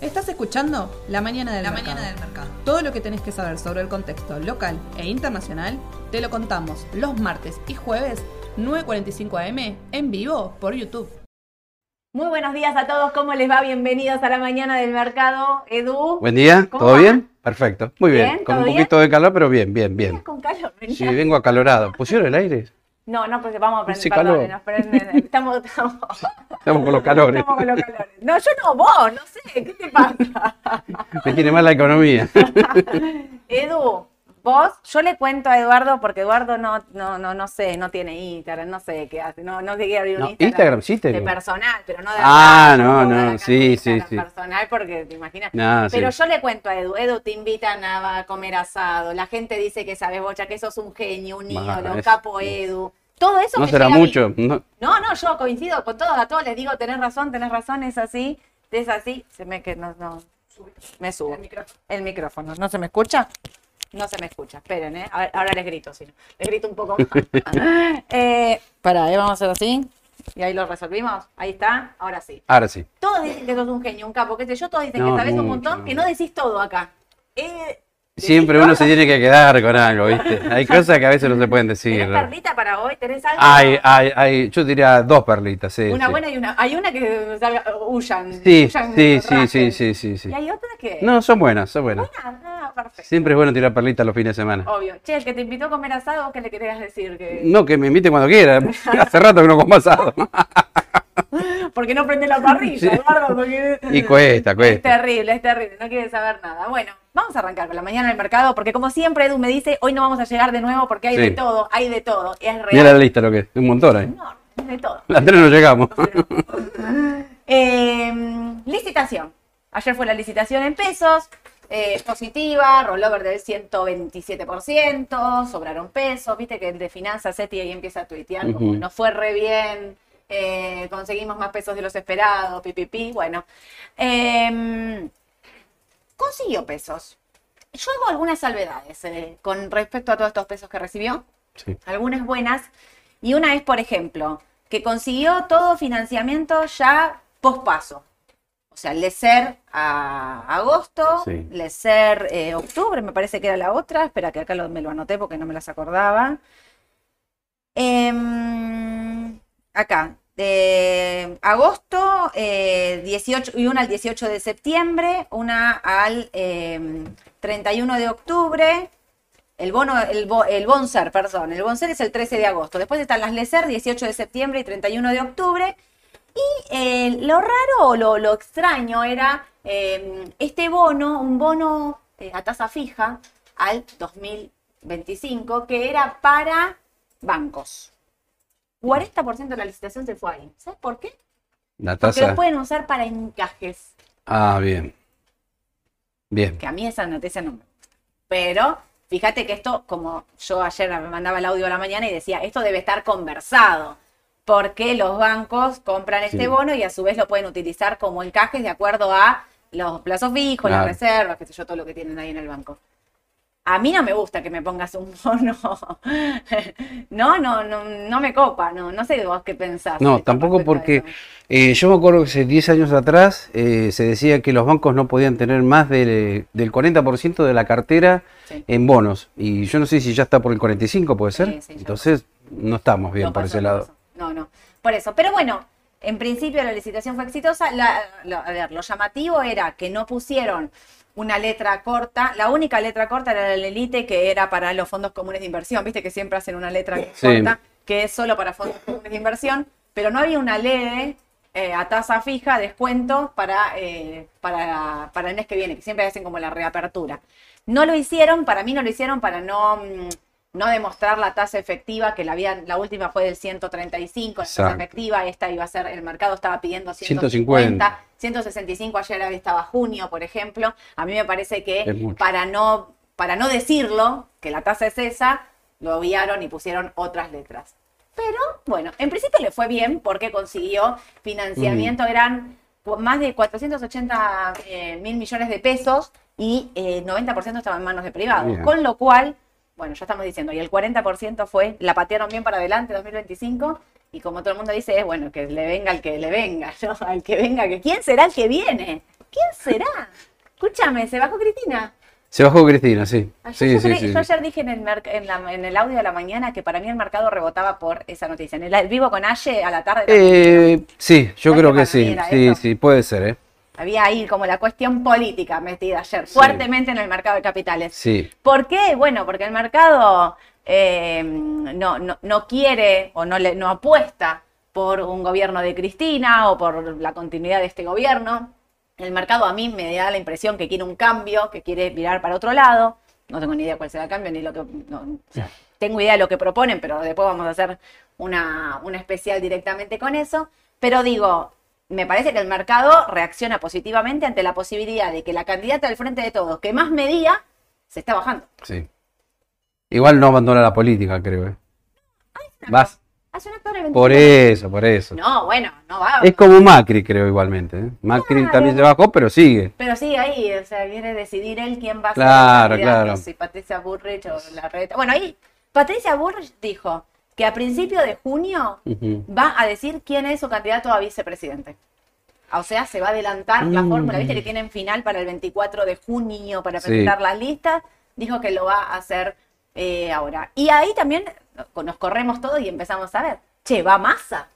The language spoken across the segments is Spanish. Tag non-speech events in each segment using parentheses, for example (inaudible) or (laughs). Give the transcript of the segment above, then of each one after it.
Estás escuchando La Mañana del, La mercado. Mañana del Mercado. Todo lo que tenés que saber sobre el contexto local e internacional te lo contamos los martes y jueves 9.45 am en vivo por YouTube. Muy buenos días a todos, ¿cómo les va? Bienvenidos a la mañana del mercado. Edu. Buen día, ¿Cómo ¿todo va? bien? Perfecto, muy bien. Bien, Con ¿todo un poquito de calor, pero bien, bien, ¿Vienes bien. con calor? venía? Sí, vengo acalorado. ¿Pusieron el aire? No, no, pues vamos a prender, Hace perdón, nos prenden, estamos, estamos, (laughs) Estamos con los calores. estamos con los calores. No, yo no, vos, no sé, ¿qué te pasa? (laughs) Me tiene mal la economía. (laughs) Edu, vos, yo le cuento a Eduardo, porque Eduardo no, no, no, no sé, no tiene Instagram, no sé qué hace, no, no se quiere abrir un No, Instagram. Instagram sí De personal, pero no de Ah, no, no, sí, sí, sí. Personal, porque te imaginas. No, sí. Pero yo le cuento a Edu, Edu, te invitan a comer asado, la gente dice que sabes bocha, que sos un genio, un ídolo, capo Edu. Todo eso No me será llega a mí. mucho. no. No, no, yo coincido con todos, a todos les digo, tenés razón, tenés razón, es así, es así. Se me que no, no, me subo. El micrófono. ¿No se me escucha? No se me escucha, esperen, ¿eh? A ver, ahora les grito, si no. Les grito un poco más. (laughs) eh, pará, ¿eh? vamos a hacer así. Y ahí lo resolvimos. Ahí está, ahora sí. Ahora sí. Todos dicen que sos un genio, un capo, qué sé yo, todos dicen No, que sabés un montón, no. que no decís todo acá. Eh, Siempre uno se tiene que quedar con algo, ¿viste? (laughs) Hay cosas que a veces no se pueden decir. ¿Tenés perlita para hoy? ¿Tenés algo? Hay, hay, hay, yo diría dos perlitas, sí. Una sí. buena y una. Hay una que salga, huyan. Sí, huyan, sí, sí, sí, sí, sí, sí. Y hay otra que. No, son buenas, son buenas. Buena, ah, perfecto. Siempre es bueno tirar perlitas los fines de semana. Obvio. Che, el que te invitó a comer asado, ¿qué le querías decir? Que... No, que me invite cuando quiera. (laughs) Hace rato que no como asado. (laughs) (laughs) Porque no prende la parrilla, Sí. Eduardo. Porque... Y cuesta, Es cuesta. terrible, es terrible, no quiere saber nada. Bueno, vamos a arrancar con la mañana del mercado, porque como siempre Edu me dice, hoy no vamos a llegar de nuevo porque hay Sí. de todo, hay de todo. Es real. Mira la lista lo que es, un montón ahí. No, es de todo. Las tres no llegamos. (laughs) Eh, licitación. Ayer fue la licitación en pesos. eh, positiva, rollover del 127%, sobraron pesos, viste que el de finanzas Seti ahí empieza a tuitear, como nos fue re bien, eh, conseguimos más pesos de los esperados, pipipi, bueno. Em, consiguió pesos. Yo hago algunas salvedades eh, con respecto a todos estos pesos que recibió Sí. algunas buenas. Y una es, por ejemplo, que consiguió todo financiamiento ya pospaso. O sea, Lecer a agosto, Sí. Lecer eh, octubre, me parece que era la otra. Espera, que acá lo- me lo anoté porque no me las acordaba. Em, acá, de agosto, eh, 18, y una al 18 de septiembre, una al em, 31 de octubre, el bono, el, el Bonser, perdón, el Bonser es el 13 de agosto. Después están las Lecer, 18 de septiembre y 31 de octubre. Y eh, lo raro o lo, lo extraño era eh, este bono, un bono eh, a tasa fija al 2025, que era para bancos. 40% de la licitación se fue ahí. ¿Sabes por qué? La Porque lo pueden usar para encajes. Ah, bien. Bien. que a mí esa noticia no me gusta. Pero fíjate que esto, como yo ayer me mandaba el audio a la mañana y decía, esto debe estar conversado, porque los bancos compran este Sí. bono y a su vez lo pueden utilizar como encajes de acuerdo a los plazos fijos, las reservas, qué sé yo, todo lo que tienen ahí en el banco. A mí no me gusta que me pongas un bono. (laughs) no, no, no, no me copa, no, no sé vos qué pensás. No, tampoco porque eh, yo me acuerdo que hace 10 años atrás eh, se decía que los bancos no podían tener más del, del 40% de la cartera Sí. en bonos. Y yo no sé si ya está por el 45, puede ser. Sí, sí, Entonces, no estamos bien No por pasó, ese no lado. pasó. No, no. Por eso. Pero bueno, en principio la licitación fue exitosa. La- la- a ver, lo llamativo era que no pusieron una letra corta. La única letra corta era la Elite, que era para los fondos comunes de inversión. Viste que siempre hacen una letra Sí. corta, que es solo para fondos comunes de inversión. Pero no había una ley eh, a tasa fija, descuento para, eh, para, para el mes que viene, que siempre hacen como la reapertura. No lo hicieron, para mí no lo hicieron para no, mm, no demostrar la tasa efectiva, que la, habían, la última fue del 135, la tasa efectiva, esta iba a ser, el mercado estaba pidiendo 150. 150, 165 ayer estaba junio, por ejemplo. A mí me parece que para no, para no decirlo, que la tasa es esa, lo obviaron y pusieron otras letras. Pero bueno, en principio le fue bien porque consiguió financiamiento, eran más de 480 eh, mil millones de pesos y eh, 90% estaba en manos de privados. Con lo cual, bueno, ya estamos diciendo, y el 40% fue, la patearon bien para adelante 2025 Y como todo el mundo dice, es bueno, que le venga al que le venga, (laughs) ¿no? Al que venga, que ¿quién será el que viene? ¿Quién será? Escúchame, ¿se bajó Cristina? Se bajó Cristina, sí. Ayer Sí, yo, sí, yo ayer dije en el, en, la- en el audio de la mañana que para mí el mercado rebotaba por esa noticia. En el vivo con Aye a la tarde. Eh, sí, yo ¿Sabes creo que sí. Sí, eso? sí, puede ser, ¿eh? Había ahí como la cuestión política metida ayer, fuertemente en el mercado de capitales. Sí. ¿Por qué? Bueno, porque el mercado eh, no, no, no quiere o no, le, no apuesta por un gobierno de Cristina o por la continuidad de este gobierno. El mercado a mí me da la impresión que quiere un cambio, que quiere mirar para otro lado. No tengo ni idea cuál será el cambio, ni lo que. no, o sea, tengo idea de lo que proponen, pero después vamos a hacer una, una especial directamente con eso. Pero digo, me parece que el mercado reacciona positivamente ante la posibilidad de que la candidata del frente de todos, que más medía, se está bajando. Sí. Igual no abandona la política, creo. ¿eh? Vas. Hace un acto el 25. Por eso, por eso. No, bueno, no va. Es como Macri, creo, igualmente. ¿eh? Macri Claro. también se bajó, pero sigue. Pero sí, ahí, o sea, quiere decidir él quién va a Claro, ser candidato, claro. si Patricia Burrich o la reta. Bueno, ahí Patricia Burrich dijo que a principio de junio va a decir quién es su candidato a vicepresidente. O sea, se va a adelantar la Mm. fórmula, viste que tienen final para el 24 de junio para Sí. presentar las listas. Dijo que lo va a hacer eh, ahora. Y ahí también nos corremos todos y empezamos a ver. Che, va masa.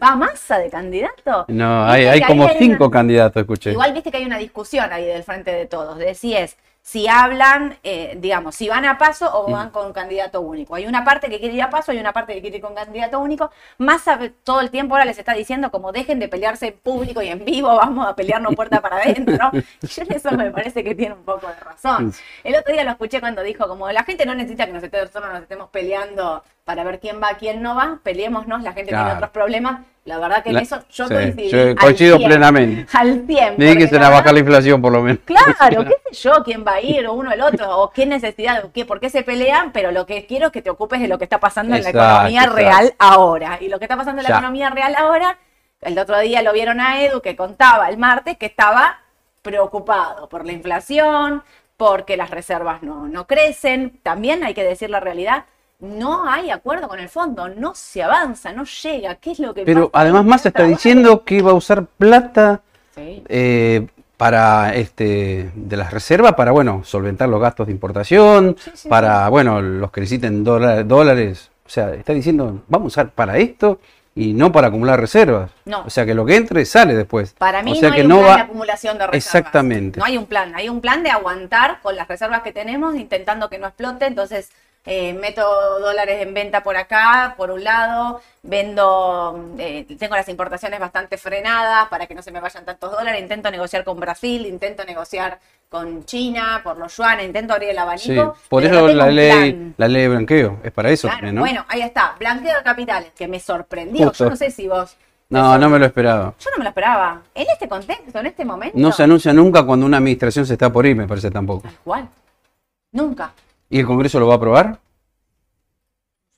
¿Va masa de candidato? No, hay, como hay una- cinco candidatos, escuché. Igual viste que hay una discusión ahí del frente de todos, de si es, si hablan, eh, digamos, si van a paso o van con un candidato único. Hay una parte que quiere ir a paso, hay una parte que quiere ir con candidato único. Más sabe- todo el tiempo ahora les está diciendo como dejen de pelearse en público y en vivo, (laughs) vamos a pelearnos puerta para adentro. (laughs) Y yo en eso me parece que tiene un poco de razón. El otro día lo escuché cuando dijo como la gente no necesita que nosotros nos estemos peleando para ver quién va, quién no va, peleémonos, la gente tiene otros problemas. La verdad que en La- eso yo sí, coincidí yo al coincido 100, plenamente. (laughs) Al 100. Dije que se la baja la inflación, por lo menos. Claro, (laughs) qué sé yo, quién va a ir, o uno el otro, o qué necesidad, o qué, por qué se pelean, pero lo que quiero es que te ocupes de lo que está pasando en la economía exacto. real ahora. Y lo que está pasando en la Ya. economía real ahora, el otro día lo vieron a Edu que contaba el martes que estaba preocupado por la inflación, porque las reservas no, no crecen. También hay que decir la realidad. No hay acuerdo con el fondo, no se avanza, no llega. ¿Qué es lo que Pero pasa? además Massa está diciendo que va a usar plata Sí. eh, para este de las reservas para bueno solventar los gastos de importación, Sí, sí, para bueno los que necesiten dólar- dólares. O sea, está diciendo vamos a usar para esto y no para acumular reservas. No. O sea que lo que entre sale después. Para mí o sea no que hay un no plan va de acumulación de reservas. Exactamente. No hay un plan, hay un plan de aguantar con las reservas que tenemos, intentando que no explote. Entonces, eh, meto dólares en venta por acá, por un lado, vendo, eh, tengo las importaciones bastante frenadas para que no se me vayan tantos dólares, intento negociar con Brasil, intento negociar con China por los yuanes, intento abrir el Sí, abanico. por pero eso la ley, plan. la ley de blanqueo es para eso Claro, también, ¿no? Bueno, ahí está, blanqueo de capitales, que me sorprendió. Justo. Yo no sé si vos... no, no me lo esperaba. Yo no me lo esperaba. En este contexto, en este momento. No se anuncia nunca cuando una administración se está por ir, me parece tampoco. Tal cual. Nunca. ¿Y el Congreso lo va a aprobar?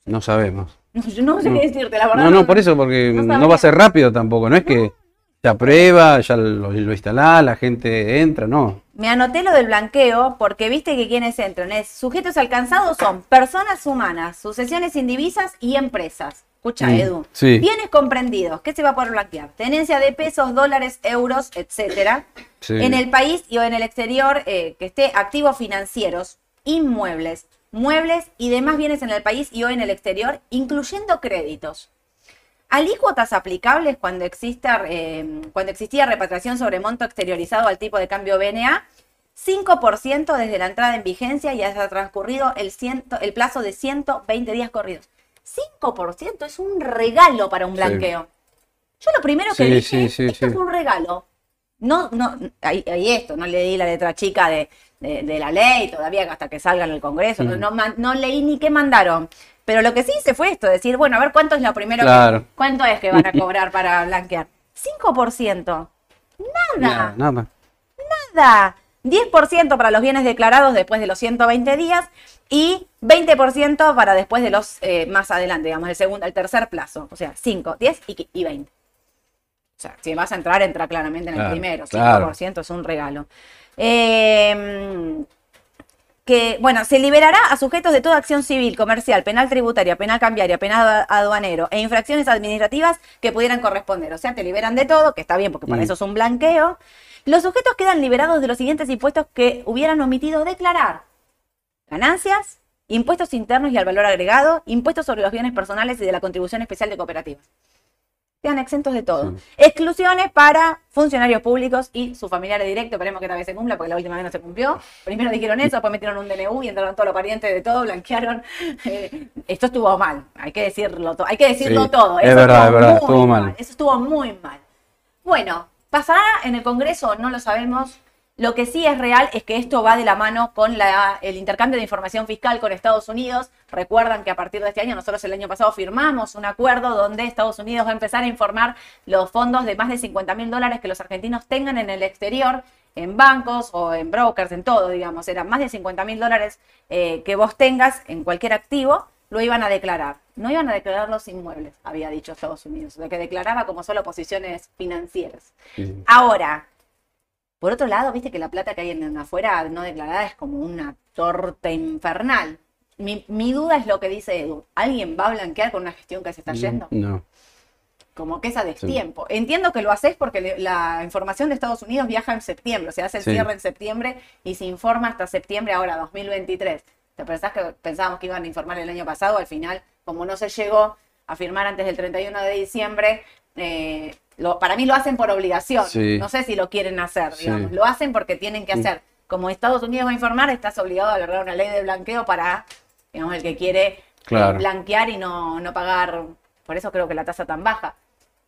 No sabemos. (laughs) No, yo no sé No. qué decirte, la verdad. No, no, por eso, porque no va a ser rápido tampoco. No es que se aprueba, ya lo, lo instalás, la gente entra, no. Me anoté lo del blanqueo porque viste que quienes entran es sujetos alcanzados son personas humanas, sucesiones indivisas y empresas. Escucha, Mm, Edu. sí. Bienes comprendidos. ¿Qué se va a poder blanquear? Tenencia de pesos, dólares, euros, etcétera. Sí. En el país y o en el exterior eh, que esté activos financieros, inmuebles, muebles y demás bienes en el país y o en el exterior, incluyendo créditos. Alícuotas aplicables cuando, exista, eh, cuando existía repatriación sobre monto exteriorizado al tipo de cambio BNA, 5% desde la entrada en vigencia y hasta transcurrido el, ciento, el plazo de 120 días corridos. 5% es un regalo para un Sí. blanqueo. Yo lo primero que Sí, dije, sí, esto es un regalo. No, no, ahí, ahí esto, no leí la letra chica de, de- de la ley, todavía hasta que salga en el Congreso, no, Mm. no leí ni qué mandaron. Pero lo que sí hice fue esto, decir, bueno, a ver cuánto es lo primero Claro. que, cuánto es que van a (laughs) cobrar para blanquear. 5%. Nada, Nada, nada. nada. 10% para los bienes declarados después de los 120 días y 20% para después de los eh, más adelante, digamos, el segundo, el tercer plazo. O sea, 5, 10 y, y 20. O sea, si vas a entrar, entra claramente en el Claro, primero. 5% claro. es un regalo. Eh, que, bueno, se liberará a sujetos de toda acción civil, comercial, penal tributaria, penal cambiaria, penal aduanero e infracciones administrativas que pudieran corresponder. O sea, te liberan de todo, que está bien porque para Mm. eso es un blanqueo. Los sujetos quedan liberados de los siguientes impuestos que hubieran omitido declarar. Ganancias, impuestos internos y al valor agregado, impuestos sobre los bienes personales y de la contribución especial de cooperativas. Quedan exentos de todo. Sí. Exclusiones para funcionarios públicos y sus familiares directos. Esperemos que esta vez se cumpla, porque la última vez no se cumplió. Primero dijeron eso, después metieron un DNU y entraron todos los parientes de todo, blanquearon. Eh, (laughs) esto estuvo mal, hay que decirlo, hay que decirlo Sí, todo. es Eso verdad, estuvo es verdad, estuvo mal. Eso estuvo muy mal. Bueno, ¿pasará en el Congreso? No lo sabemos. Lo que sí es real es que esto va de la mano con la- el intercambio de información fiscal con Estados Unidos. Recuerdan que a partir de este año, nosotros el año pasado firmamos un acuerdo donde Estados Unidos va a empezar a informar los fondos de más de 50 mil dólares que los argentinos tengan en el exterior, en bancos o en brokers, en todo, digamos. Eran más de 50 mil dólares eh, que vos tengas en cualquier activo, lo iban a declarar. No iban a declarar los inmuebles, había dicho Estados Unidos, lo que declaraba como solo posiciones financieras. Sí. Ahora, por otro lado, viste que la plata que hay en, en afuera no declarada es como una torta infernal. Mi, mi duda es lo que dice Edu. ¿Alguien va a blanquear con una gestión que se está yendo? No. Como que es a destiempo. Entiendo que lo haces porque le- la información de Estados Unidos viaja en septiembre, se hace el Sí. cierre en septiembre y se informa hasta septiembre ahora, 2023. ¿Te pensás que pensábamos que iban a informar el año pasado? Al final, como no se llegó a firmar antes del 31 de diciembre, eh, lo- para mí lo hacen por obligación. Sí. No sé si lo quieren hacer, Sí. digamos. Lo hacen porque tienen que Mm. hacer. Como Estados Unidos va a informar, estás obligado a alargar una ley de blanqueo para, digamos, el que quiere eh, blanquear y no, no pagar. Por eso creo que la tasa tan baja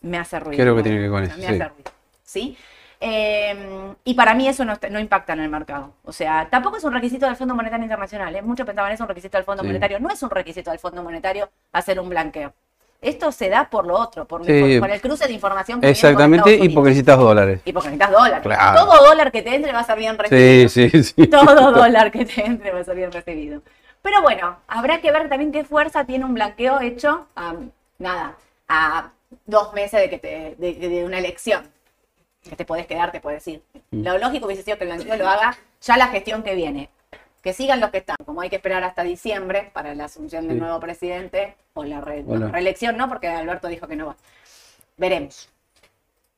me hace ruido. Creo que tiene que ver con eso, Me sí. hace ruido. ¿Sí? Eh, y para mí eso no, impacta en el mercado. O sea, tampoco es un requisito del Fondo Monetario Internacional. ¿eh? Muchos pensaban es un requisito del Fondo Sí. Monetario. No es un requisito del Fondo Monetario hacer un blanqueo. Esto se da por lo otro, por, Sí. infor- por el cruce de información que viene Exactamente, Estados y porque necesitas dólares. Y porque necesitas dólares. Claro. Todo dólar que te entre va a ser bien recibido. Sí, sí, sí. (laughs) Todo (laughs) dólar que te entre va a ser bien recibido. Pero bueno, habrá que ver también qué fuerza tiene un blanqueo hecho a, nada, a dos meses de, que te, de, de una elección. Que te podés quedar, te puedes ir. Mm. Lo lógico hubiese sido que el blanqueo lo haga ya la gestión que viene. Que sigan los que están, como hay que esperar hasta diciembre para la asunción del Sí. nuevo presidente, o la re- no, Hola. reelección, no, porque Alberto dijo que no va. Veremos.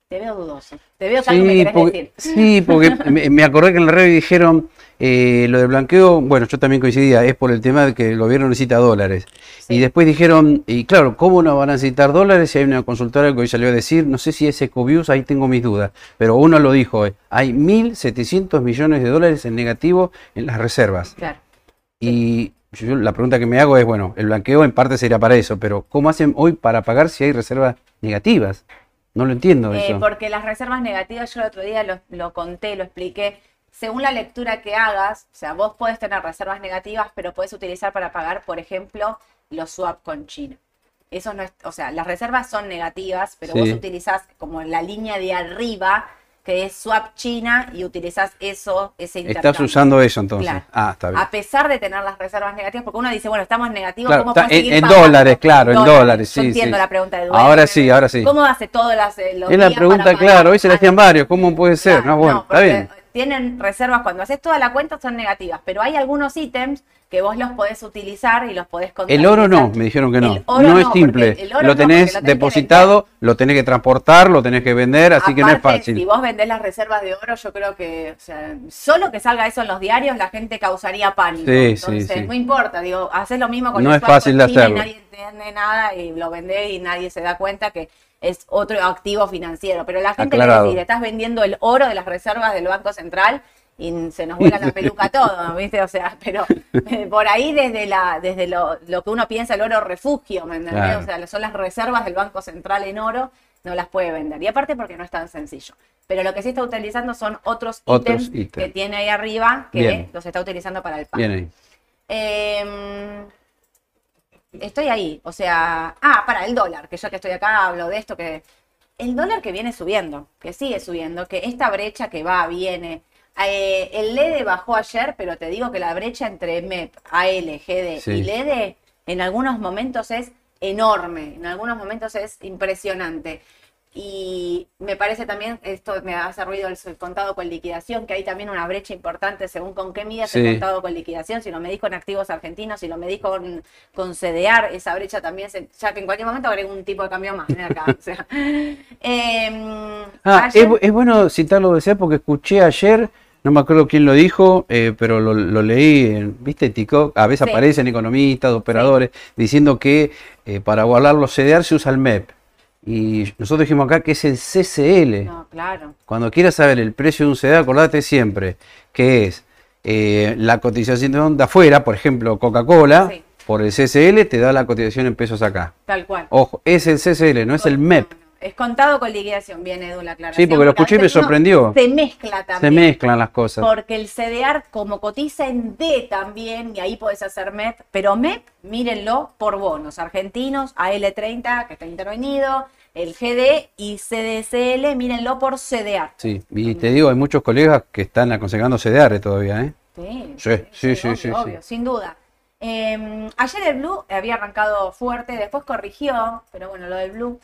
Te veo dudoso. Te veo que algo me Sí, querés porque, decir. sí, porque (laughs) me, me acordé que en la red dijeron eh, lo de blanqueo, bueno, yo también coincidía, es por el tema de que el gobierno necesita dólares. Sí. Y después dijeron, y claro, ¿cómo no van a necesitar dólares si hay una consultora que hoy salió a decir, no sé si es Ecobius, ahí tengo mis dudas, pero uno lo dijo, eh, hay 1.700 millones de dólares en negativo en las reservas. Claro. Y yo, la pregunta que me hago es, bueno, el blanqueo en parte sería para eso, pero ¿cómo hacen hoy para pagar si hay reservas negativas? No lo entiendo Eh, eso. porque las reservas negativas, yo el otro día lo, lo conté, lo expliqué. Según la lectura que hagas, o sea, vos podés tener reservas negativas, pero podés utilizar para pagar, por ejemplo, los swap con China. Eso no es, o sea, las reservas son negativas, pero vos utilizás como la línea de arriba, que es swap China, y utilizás eso, ese intercambio. Estás usando eso entonces. Claro. Ah, está bien. A pesar de tener las reservas negativas, porque uno dice, bueno, estamos negativos, Claro, ¿cómo está en- en dólares, claro, en dólares, sí, entiendo sí. la pregunta de Ahora sí, ahora sí. ¿Cómo hace todas las eh, los Es la pregunta, claro, hoy se la hacían varios, ¿cómo puede ser? Claro, no, bueno, está bien. Tienen reservas, cuando haces toda la cuenta son negativas, pero hay algunos ítems que vos los podés utilizar y los podés El oro no, me dijeron que no. No es simple. el oro Lo tenés porque lo tenés que depositado, lo tenés que transportar, lo tenés que vender, así que no es fácil. Si vos vendés las reservas de oro, yo creo que, o sea, solo que salga eso en los diarios, la gente causaría pánico. Sí, Entonces, sí. no importa, digo, haces lo mismo con No el es fácil de China y hacerlo. nadie entiende nada y lo vendés y nadie se da cuenta que es otro activo financiero. Pero la gente Aclarado. le dice, estás vendiendo el oro de las reservas del Banco Central y se nos vuela la peluca todo, (laughs) ¿viste? O sea, pero eh, por ahí desde la desde lo, lo que uno piensa el oro refugio, ¿me entendés? Claro. O sea, son las reservas del Banco Central en oro, no las puede vender. Y aparte porque no es tan sencillo. Pero lo que sí está utilizando son otros, Otros ítems que tiene ahí arriba que Bien. los está utilizando para el pago. Bien ahí. Eh, estoy ahí, o sea, ah, para el dólar, que yo que estoy acá hablo de esto, que el dólar que viene subiendo, que sigue subiendo, que esta brecha que va, viene, eh, el LEDE bajó ayer, pero te digo que la brecha entre MEP, AL, GD Sí. y LEDE en algunos momentos es enorme, en algunos momentos es impresionante. Y me parece también, esto me hace ruido el contado con liquidación, que hay también una brecha importante según con qué midas Sí. el contado con liquidación, si lo medís con activos argentinos, si lo medís con, con CDR, esa brecha también, se- ya que en cualquier momento agrego un tipo de cambio más. mira acá, (laughs) o sea. Em, Ah, ayer- es, es bueno citarlo de ser porque escuché ayer, no me acuerdo quién lo dijo, eh, pero lo, lo leí, en, ¿viste? TikTok, a veces Sí. aparecen economistas, operadores, diciendo que eh, para guardar los CDR se usa el MEP. Y nosotros dijimos acá que es el CCL. No, claro. Cuando quieras saber el precio de un CDR, acordate siempre que es eh, la cotización de afuera, por ejemplo, Coca-Cola, Sí. por el CCL te da la cotización en pesos acá. Tal cual. Ojo, es el CCL, no es el MEP. Es contado con liquidación, viene Edu la aclaración. Sí, porque lo escuché y me sorprendió. Se mezcla Se también. mezclan las cosas. Porque el CDR, como cotiza en D también, y ahí podés hacer MEP, pero MEP, mírenlo por bonos argentinos, AL30, que está intervenido, el GD y CDCL, mírenlo por CDR. Sí, y te digo, hay muchos colegas que están aconsejando CDR todavía, ¿eh? Sí, Sí, sí, sí, obvio, sí, obvio, sí. sin duda. Eh, ayer el Blue había arrancado fuerte, después corrigió, pero bueno, lo del Blue.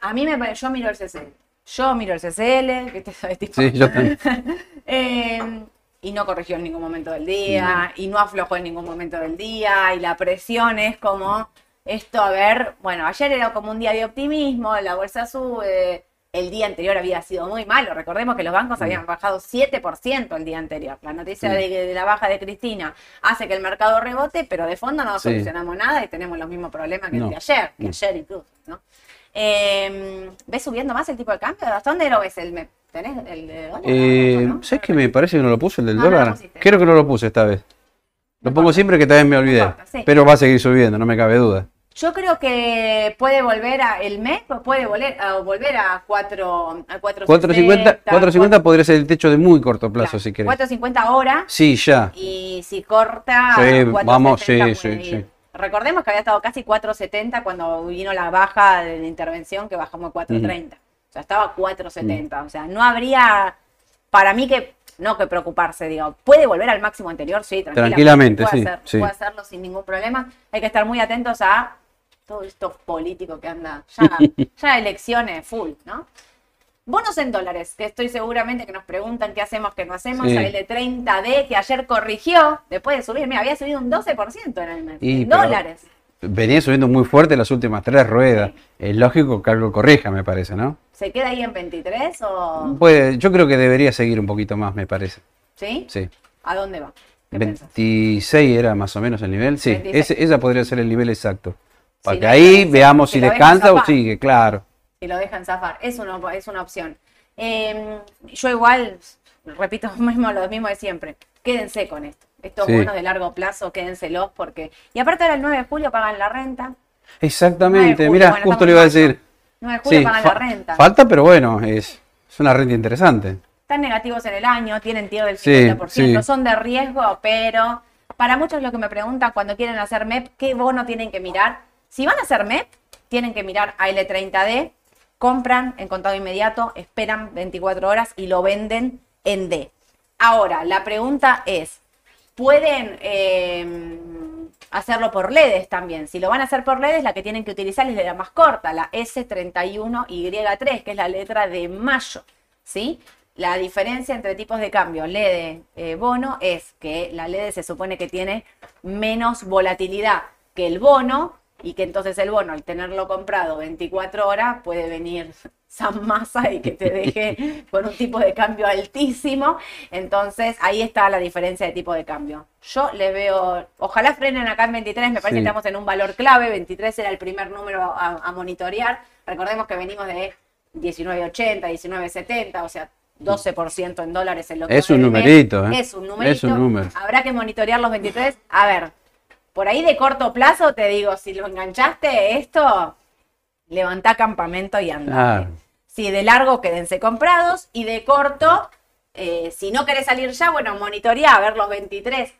A mí me parece, yo miro el CCL. Yo miro el CCL, que te sabes, tipo. Sí, yo también. (laughs) Eh, y no corrigió en ningún momento del día, y no aflojó en ningún momento del día, y la presión es como esto, a ver, bueno, ayer era como un día de optimismo, la bolsa sube, el día anterior había sido muy malo, recordemos que los bancos habían bajado 7% el día anterior, la noticia Sí. de, de la baja de Cristina hace que el mercado rebote, pero de fondo no Sí. solucionamos nada y tenemos los mismos problemas que el No. de ayer, que No. ayer incluso, ¿no? Eh, ¿Ves subiendo más el tipo de cambio? ¿Hasta dónde lo ves el? ¿Tenés el de dólar? Eh, ¿No? ¿Sabes que me parece que no lo puse el del No, no lo dólar? pusiste. Creo que no lo puse esta vez. Lo No pongo siempre que tal vez me olvidé. importa, sí. Pero va a seguir subiendo, no me cabe duda. Yo creo que puede volver a el MEP puede volver a volver a 4 a 450, 450 podría ser el techo de muy corto plazo, si querés. 450 ahora Sí, ya. y si corta Sí, 470 vamos, sí, sí, sí. Recordemos que había estado casi 470 cuando vino la baja de la intervención que bajamos a 430. O sea, estaba a 470, o sea, no habría para mí que no que preocuparse, digo, puede volver al máximo anterior, sí, tranquilamente, Tranquilamente, puede, sí, hacer- sí. puede hacerlo sin ningún problema. Hay que estar muy atentos a todo esto político que anda, ya, (laughs) ya elecciones full, ¿no? Bonos en dólares, que estoy seguramente que nos preguntan qué hacemos, qué no hacemos. Sí. El de 30D que ayer corrigió, después de subir, mira, había subido un 12% en el mes. Y, en dólares. Venía subiendo muy fuerte las últimas tres ruedas. Es lógico que algo corrija, me parece, ¿no? ¿Se queda ahí en 23 o...? Puede, yo creo que debería seguir un poquito más, me parece. ¿Sí? Sí. ¿A dónde va? ¿Qué pensás? 26 era más o menos el nivel. Sí, 26. ese, esa podría ser el nivel exacto. Para Si que ahí veamos si descansa o sigue, claro. y lo dejan zafar. Es una, es una opción. Eh, yo igual, repito mismo, lo mismo de siempre. Quédense con esto. Estos Sí. bonos de largo plazo, quédenselos porque... Y aparte ahora el 9 de julio pagan la renta. 9 de Exactamente, mira, bueno, justo le iba a decir. 9 de julio Sí, pagan la renta. falta, pero bueno, es, es una renta interesante. Están negativos en el año, tienen tiro del Sí, 50%, sí. son de riesgo, pero para muchos lo que me preguntan cuando quieren hacer MEP, ¿qué bono tienen que mirar? Si van a hacer MEP, tienen que mirar AL30D, compran en contado inmediato, esperan 24 horas y lo venden en D. Ahora, la pregunta es, ¿pueden eh, hacerlo por LEDs también? Si lo van a hacer por LEDs, la que tienen que utilizar es la más corta, la S31Y3, que es la letra de mayo. ¿sí? La diferencia entre tipos de cambio LED eh, bono es que la LED se supone que tiene menos volatilidad que el bono y que entonces el bono al tenerlo comprado 24 horas puede venir (laughs) San Massa y que te deje (laughs) con un tipo de cambio altísimo. Entonces ahí está la diferencia de tipo de cambio. Yo le veo, ojalá frenen acá en 23, me parece Sí. que estamos en un valor clave, 23 era el primer número a, a monitorear. Recordemos que venimos de 19.80, 19.70, o sea, 12% en dólares en lo que Es un numerito, ¿eh? Es un numerito. Es un número. Habrá que monitorear los 23. A ver, por ahí de corto plazo te digo, si lo enganchaste esto, levantá campamento y. Claro. Si de largo, quédense comprados. Y de corto, eh, si no querés salir ya, bueno, monitorea a ver los 23.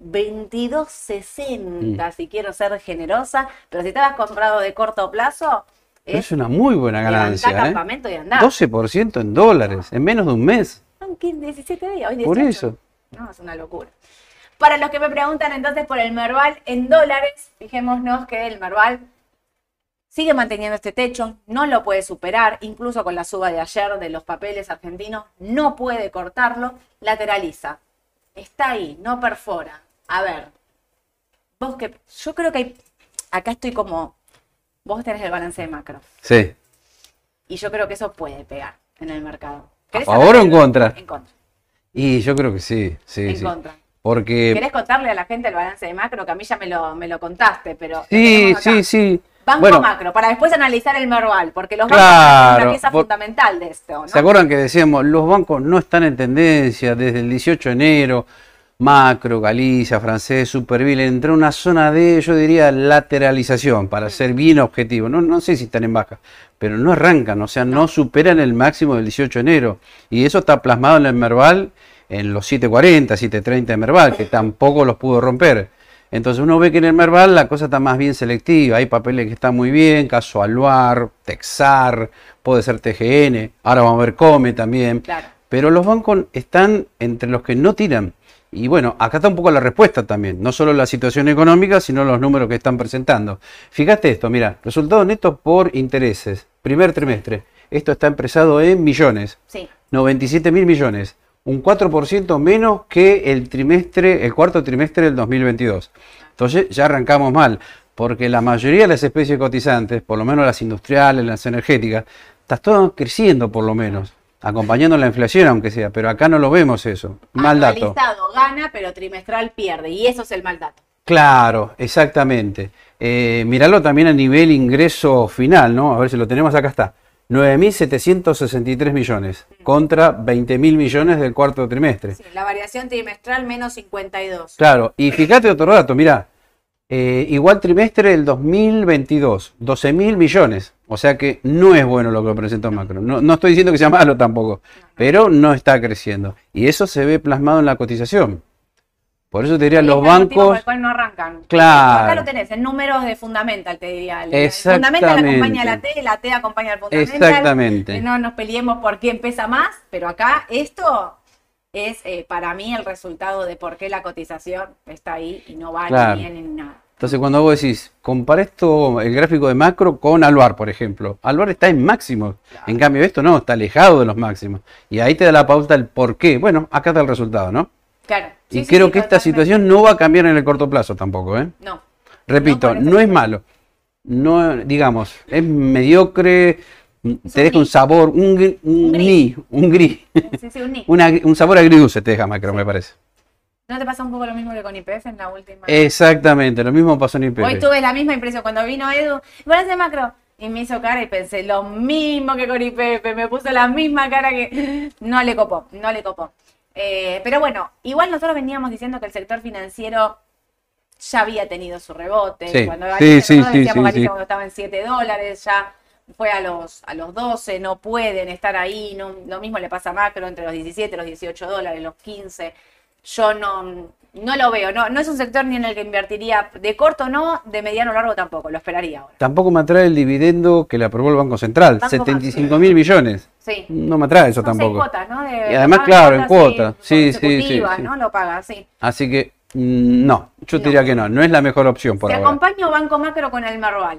22.60 Mm. si quiero ser generosa, pero si estabas comprado de corto plazo, es es una muy buena ganancia, ¿eh? campamento y andá. 12% en dólares, en menos de un mes. Son 15, 17 días, hoy 18. Por eso. No, es una locura. Para los que me preguntan entonces por el Merval en dólares, fijémonos que el Merval sigue manteniendo este techo, no lo puede superar, incluso con la suba de ayer de los papeles argentinos, no puede cortarlo, lateraliza. Está ahí, no perfora. A ver, vos que yo creo que hay, acá estoy como, vos tenés el balance de macro, Sí. y yo creo que eso puede pegar en el mercado. ¿A ¿Querés favor o en contra? En contra. Y yo creo que sí, sí, en sí. contra. Porque ¿Querés contarle a la gente el balance de macro? Que a mí ya me lo, me lo contaste, pero. sí, sí, sí. Banco Bueno, macro, para después analizar el Merval, porque los bancos son una pieza por- fundamental de esto, ¿no? ¿Se acuerdan que decíamos, los bancos no están en tendencia desde el 18 de enero? Macro, Galicia, Francés, Superville, entró en una zona de, yo diría, lateralización, para ser bien objetivo. No, no sé si están en baja, pero no arrancan, o sea, no, superan el máximo del 18 de enero. Y eso está plasmado en el Merval, en los 740, 730 de Merval, que tampoco los pudo romper. Entonces uno ve que en el Merval la cosa está más bien selectiva. Hay papeles que están muy bien, caso Aluar, Texar, puede ser TGN, ahora vamos a ver Come también. Claro. Pero los bancos están entre los que no tiran. Y bueno, acá está un poco la respuesta también. No solo la situación económica, sino los números que están presentando. Fíjate esto, mira, resultados netos por intereses. Primer trimestre. Esto está empresado en millones. Sí. 97 mil millones, un 4% menos que el trimestre, el cuarto trimestre del 2022. Entonces ya arrancamos mal, porque la mayoría de las especies cotizantes, por lo menos las industriales, las energéticas, están todas creciendo por lo menos, acompañando la inflación aunque sea, pero acá no lo vemos eso. Mal dato. Gana, pero trimestral pierde, y eso es el mal dato. Claro, exactamente. Eh, miralo también a nivel ingreso final, ¿no? A ver si lo tenemos acá está. 9.763 millones contra 20.000 millones del cuarto trimestre. Sí, la variación trimestral menos 52. Claro, y fíjate otro dato, mira, igual trimestre del 2022, 12.000 millones. O sea que no es bueno lo que presentó Macro. No, no estoy diciendo que sea malo tampoco, pero no está creciendo. Y eso se ve plasmado en la cotización. Por eso te diría, los por bancos... el cual no arrancan. Claro. Acá lo tenés, en números de fundamental, te diría. Exactamente. fundamental acompaña a la T, la T acompaña al fundamental. Exactamente. Que no nos peleemos por quién pesa más, pero acá esto es eh, para mí el resultado de por qué la cotización está ahí y no va Claro. ni bien ni nada. Entonces, cuando vos decís, compara esto, el gráfico de macro con Aluar, por ejemplo. Aluar está en máximos. En cambio, esto no, está alejado de los máximos. Y ahí te da la pauta el por qué. Bueno, acá está el resultado, ¿no? Claro. y Sí, creo sí, que esta situación no va a cambiar en el corto plazo tampoco, ¿eh? No. Repito, No no, parece es malo. No, digamos, es mediocre, te deja un gris. sabor, un, gri- un, gris. ni, un gris, Sí, sí, un ni. (laughs) una un sabor agridulce te deja macro, me parece. ¿No te pasa un poco lo mismo que con IPF en la última? Exactamente, lo mismo pasó en IPF. Hoy tuve la misma impresión cuando vino Edu, balance macro, y me hizo cara y pensé lo mismo que con IPF, me puso la misma cara que (gasps) no le copó, no le copó. Eh, pero bueno, igual nosotros veníamos diciendo que el sector financiero ya había tenido su rebote. Sí, Cuando sí, sí, decíamos Galicia cuando estaba en 7 dólares, ya fue a los, a los 12, no pueden estar ahí, no, lo mismo le pasa a Macro entre los 17, los 18 dólares, los 15. Yo no, no lo veo, no, no es un sector ni en el que invertiría de corto no, de mediano largo tampoco, lo esperaría ahora. Tampoco me atrae el dividendo que le aprobó el Banco Central, Banco 75 mil millones. Sí. No me atrae eso tampoco. cuotas, ¿no? De- Y además, claro, en cuotas. Sí, sí, sí, sí. ¿no? Lo paga, sí. Así que mm, no, yo te diría que no, no es la mejor opción por Te ahora. acompaño Banco Macro con el Merval.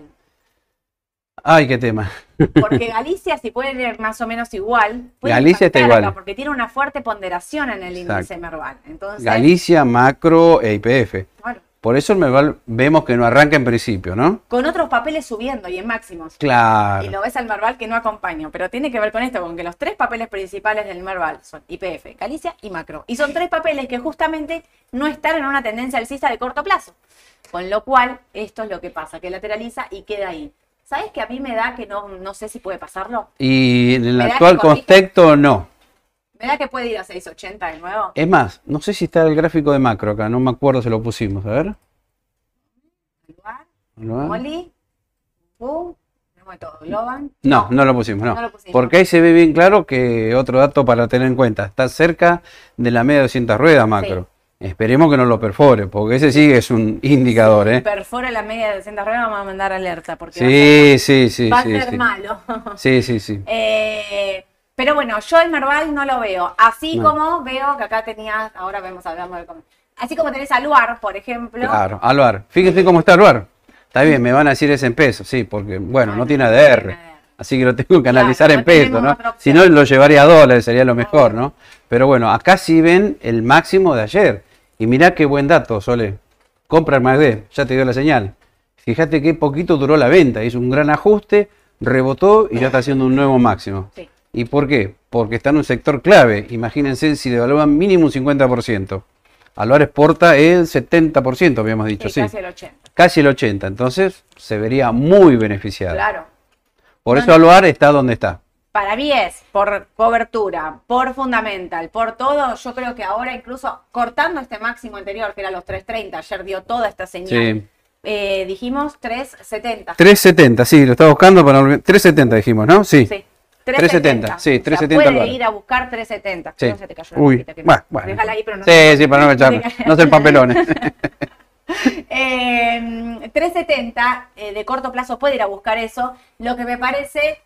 Ay, qué tema. Porque Galicia, si puede ir más o menos igual, puede Galicia está impactar acá, igual. porque tiene una fuerte ponderación en el índice. Merval. Entonces, Galicia, macro e IPF. Por eso el Merval vemos que no arranca en principio, ¿no? con otros papeles subiendo y en máximos. Y Claro. lo ves al Merval que no acompaño, pero tiene que ver con esto, con que los tres papeles principales del Merval son IPF, Galicia y Macro. Y son tres papeles que justamente no están en una tendencia alcista de corto plazo. Con lo cual, esto es lo que pasa, que lateraliza y queda ahí. ¿Sabes que a mí me da que no, no sé si puede pasarlo? Y en el ¿Me da actual contexto, no. Me da que puede ir a 680 de nuevo. Es más, no sé si está el gráfico de macro acá, no me acuerdo si lo pusimos. A ver. Globan. No, no lo pusimos, no. No lo pusimos. Porque ahí se ve bien claro que otro dato para tener en cuenta, está cerca de la media de 200 ruedas macro. Esperemos que no lo perfore, porque ese sí es un indicador, ¿eh? Perfora la media de 200 ruedas, vamos a mandar alerta. Porque Sí, sí, sí, va a sí. ser, va a ser sí. malo. Sí, sí, sí. (laughs) Eh, pero bueno, yo el Merval no lo veo. Así No. como veo que acá tenías, ahora vemos, hablamos de cómo. Así como tenés a Luar, por ejemplo. Claro, Aluar. Fíjese cómo está Aluar. Está bien, me van a decir es en pesos, sí, porque, bueno, no tiene no ADR. tiene ADR. Así que lo tengo que Claro, analizar en no pesos, ¿no? Si no, lo llevaría a dólares, sería lo mejor, ¿no? Pero bueno, acá sí ven el máximo de ayer. Y mirá qué buen dato, Sole. Compra el MACD, ya te dio la señal. Fíjate qué poquito duró la venta, hizo un gran ajuste, rebotó y ya está haciendo un nuevo máximo. Sí. ¿Y por qué? Porque está en un sector clave. Imagínense si devalúan mínimo un 50%. Alvar exporta el 70%, habíamos dicho, Sí, sí. casi el 80. Casi el 80%. Entonces se vería muy beneficiado. Claro. Por No, eso. Alvar está donde está. Para mí es por cobertura, por fundamental, por todo. Yo creo que ahora incluso cortando este máximo anterior, que era los 3.30, ayer dio toda esta señal. Sí. Eh, dijimos 3.70. 370, sí, lo estaba buscando para... 370 dijimos, ¿no? Sí. Sí. 370, sí, O sea, 370 puede ir a buscar 370. Sí. No se te cayó la Uy, hojita que no- bueno, bueno. Déjala ahí, pero no. Sí, sí, para no echarme. No ser papelones. (laughs) (laughs) Eh, 370 eh, de corto plazo puede ir a buscar eso. Lo que me parece,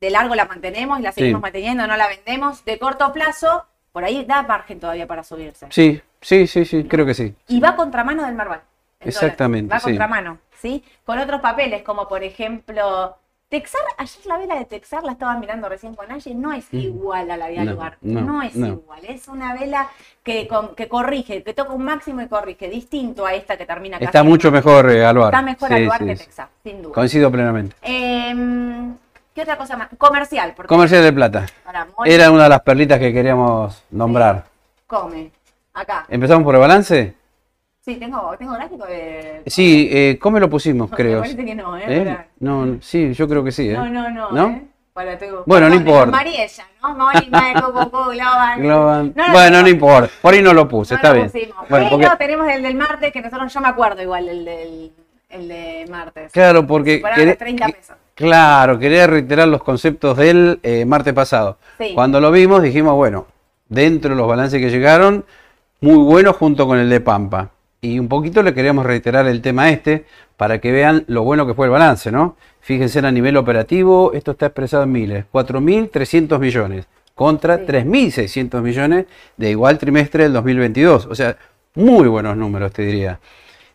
de largo la mantenemos y la seguimos Sí. manteniendo, no la vendemos. De corto plazo, por ahí da margen todavía para subirse. Sí, sí, sí, sí, creo que sí. Y va contramano del Marval. Exactamente, dólar. Va sí. contramano, ¿sí? Con otros papeles, como por ejemplo. Texar, ayer la vela de Texar la estaba mirando recién con Angie, no es igual a la de Mm. No, Aluar, no, no, es no. igual, es una vela que, con- que corrige, que toca un máximo y corrige, distinto a esta que termina casi Está mucho mejor eh, Alvar. Está mejor Sí, Aluar sí, que sí. Texar, sin duda. Coincido plenamente. Em, ¿Qué otra cosa más? Comercial, porque Comercial de Plata. para Moni Era una de las perlitas que queríamos nombrar. come. Acá. ¿Empezamos por el balance? Sí, tengo, tengo gráfico de. Sí, eh, ¿cómo lo pusimos, (laughs) Me creo? parece que no, ¿eh? ¿Eh? No, sí, yo creo que sí. ¿eh? No, no, no. ¿No? ¿eh? Para, tengo- Bueno, no importa. Mariella, ¿no? De (laughs) Coco Globan. Globan. No lo bueno, no importa. Por ahí no lo puse, está lo bien. pusimos. Bueno, Pero porque- tenemos el del martes, que nosotros, yo me acuerdo igual, el del el de martes. Claro, porque Superaban queré- los 30 pesos. Claro, quería reiterar los conceptos del eh, martes pasado. Sí. Cuando lo vimos dijimos, bueno, dentro de los balances que llegaron, muy bueno junto con el de Pampa. Y un poquito le queríamos reiterar el tema este para que vean lo bueno que fue el balance, ¿no? Fíjense a nivel operativo, esto está expresado en miles, 4.300 millones contra Sí. 3.600 millones de igual trimestre del 2022. O sea, muy buenos números, te diría.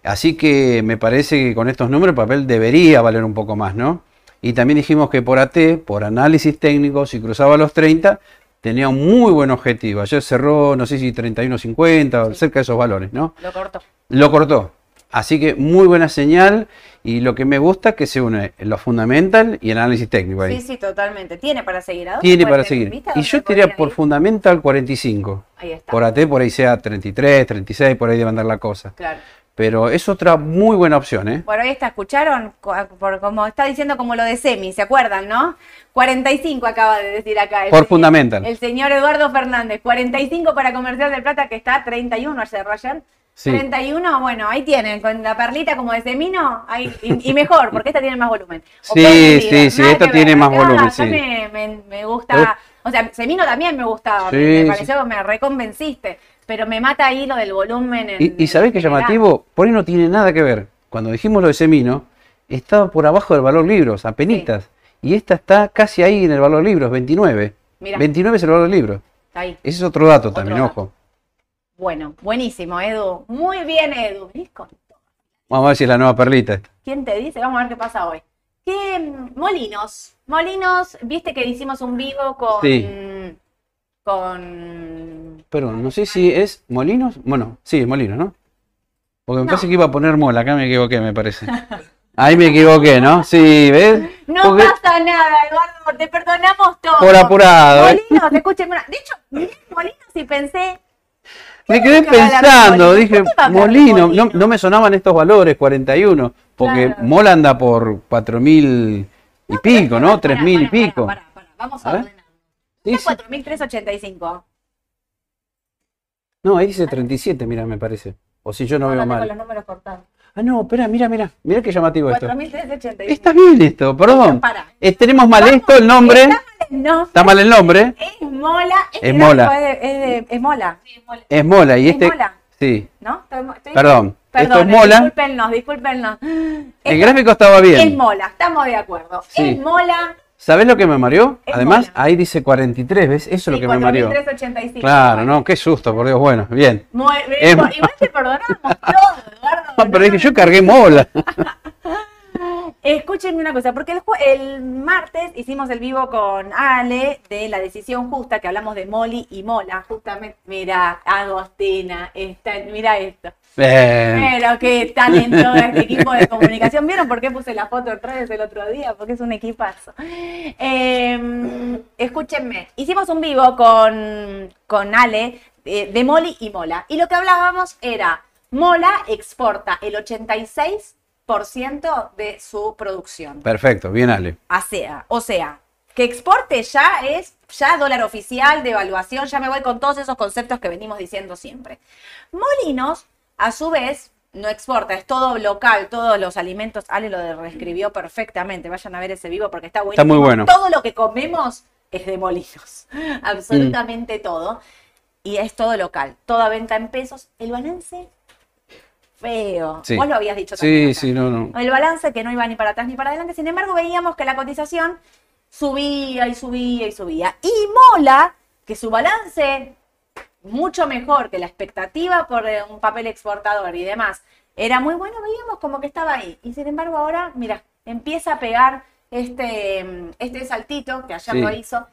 Así que me parece que con estos números el papel debería valer un poco más, ¿no? Y también dijimos que por AT, por análisis técnico, si cruzaba los 30, tenía un muy buen objetivo. Ayer cerró, no sé si 31.50, Sí. cerca de esos valores, ¿no? Lo corto. Lo cortó. Así que muy buena señal y lo que me gusta es que se une lo fundamental y el análisis técnico ahí. Sí, sí, totalmente. Tiene para seguir. ¿A dónde Tiene para seguir. ¿Viste a Y yo te diría podrían por ir? fundamental 45. Ahí está. Por AT por ahí sea 33, 36, por ahí debe andar la cosa. Claro. Pero es otra muy buena opción, ¿eh? Bueno, ahí está, ¿escucharon? Co- Por, como está diciendo como lo de Semi, ¿se acuerdan, no? 45 acaba de decir acá. el Por señor- fundamental. El señor Eduardo Fernández, 45 para Comercial del Plata, que está 31 ayer, ayer. Sí. 31, bueno, ahí tienen, con la perlita como de Semino, ahí, y, y mejor, porque esta tiene más volumen. (laughs) O Sí, sí, sí, esta tiene ver, más acá volumen, sí. Me, me- me gusta, o sea, Semino también me gustaba, me- Sí, me, pareció que me reconvenciste, pero me mata ahí lo del volumen. En, Y, y ¿sabés qué llamativo? Por ahí no tiene nada que ver. Cuando dijimos lo de Semino, estaba por abajo del valor libros, apenitas. Y esta está casi ahí en el valor libros, 29. Mirá. 29 es el valor libro. Está ahí. Ese es otro dato Otro también, dato. ojo. Bueno, buenísimo, Edu. Muy bien, Edu. Vamos a ver si es la nueva perlita. ¿Quién te dice? Vamos a ver qué pasa hoy. ¿Qué Molinos? Molinos, viste que hicimos un vivo con. Sí. Con. Pero no sé si es Molinos. Bueno, sí, es Molinos, ¿no? Porque me No. parece que iba a poner Mola, acá me equivoqué, me parece. (laughs) Ahí me equivoqué, ¿no? Sí, ¿ves? No Porque- pasa nada, Eduardo, te perdonamos todo. Por apurado, ¿eh? Molinos, escúcheme. De hecho, Molinos y pensé. Me quedé que pensando, dije, ¿Por qué va a hablar de Molino, no, no me sonaban estos valores, 41, porque Claro. Mola anda por 4.000 y No, pico, ¿no? pará, 3.000 y pico. Vamos A a ver. Es sí. 4.385. No, ahí dice 37, mira, me parece. O si yo no, veo tengo mal. los números cortados. Ah, no, espera, mira, mira, mira qué llamativo esto. 4.385. Está bien esto, perdón. Eh, tenemos mal esto, el nombre. Está mal el nombre. Está mal el nombre. Es mola. Es mola. Es, de- es, es mola. Es Mola y Es este. mola. Sí, ¿No? Estoy- estoy- perdón. Esto Perdón, es Mola. Discúlpenos, discúlpenos. El Es- gráfico estaba Es bien. mola, estamos de acuerdo. Sí. Es mola. ¿Sabés lo que me mareó? Es Además, mola. ahí dice 43, ¿ves? Eso es lo Sí, que me mareó. 4.385. Claro, no, qué susto, por Dios. Bueno, bien. Muy- Es- igual te perdonamos (laughs) todo, Eduardo. Ah, pero ¿no? dije, yo cargué mola. (laughs) Escúchenme una cosa, porque el, martes hicimos el vivo con Ale de la decisión justa, que hablamos de Molly y Mola, justamente. Mira, Agostina, está, mira esto. Bien. Pero qué talento de este equipo de comunicación. ¿Vieron por qué puse la foto en redes el otro día? Porque es un equipazo. Eh, escúchenme, hicimos un vivo con, con Ale eh, de Molly y Mola. Y lo que hablábamos era, Mola exporta el 86% de su producción. Perfecto, bien, Ale. O sea, o sea, que exporte ya es ya dólar oficial, devaluación, ya me voy con todos esos conceptos que venimos diciendo siempre. Molinos, a su vez, no exporta, es todo local, todos los alimentos, Ale lo reescribió perfectamente, vayan a ver ese vivo porque está buenísimo. Está muy bueno. Todo lo que comemos es de molinos, (laughs) absolutamente todo. Y es todo local, toda venta en pesos. El balance, feo. Sí. Vos lo habías dicho también. Sí, acá sí, no, no. el balance que no iba ni para atrás ni para adelante. Sin embargo, veíamos que la cotización subía y subía y subía. Y Mola, que su balance mucho mejor que la expectativa por eh, un papel exportador y demás, era muy bueno, veíamos como que estaba ahí. Y sin embargo, ahora, mira, empieza a pegar este, mm, este saltito que ayer Sí. lo hizo.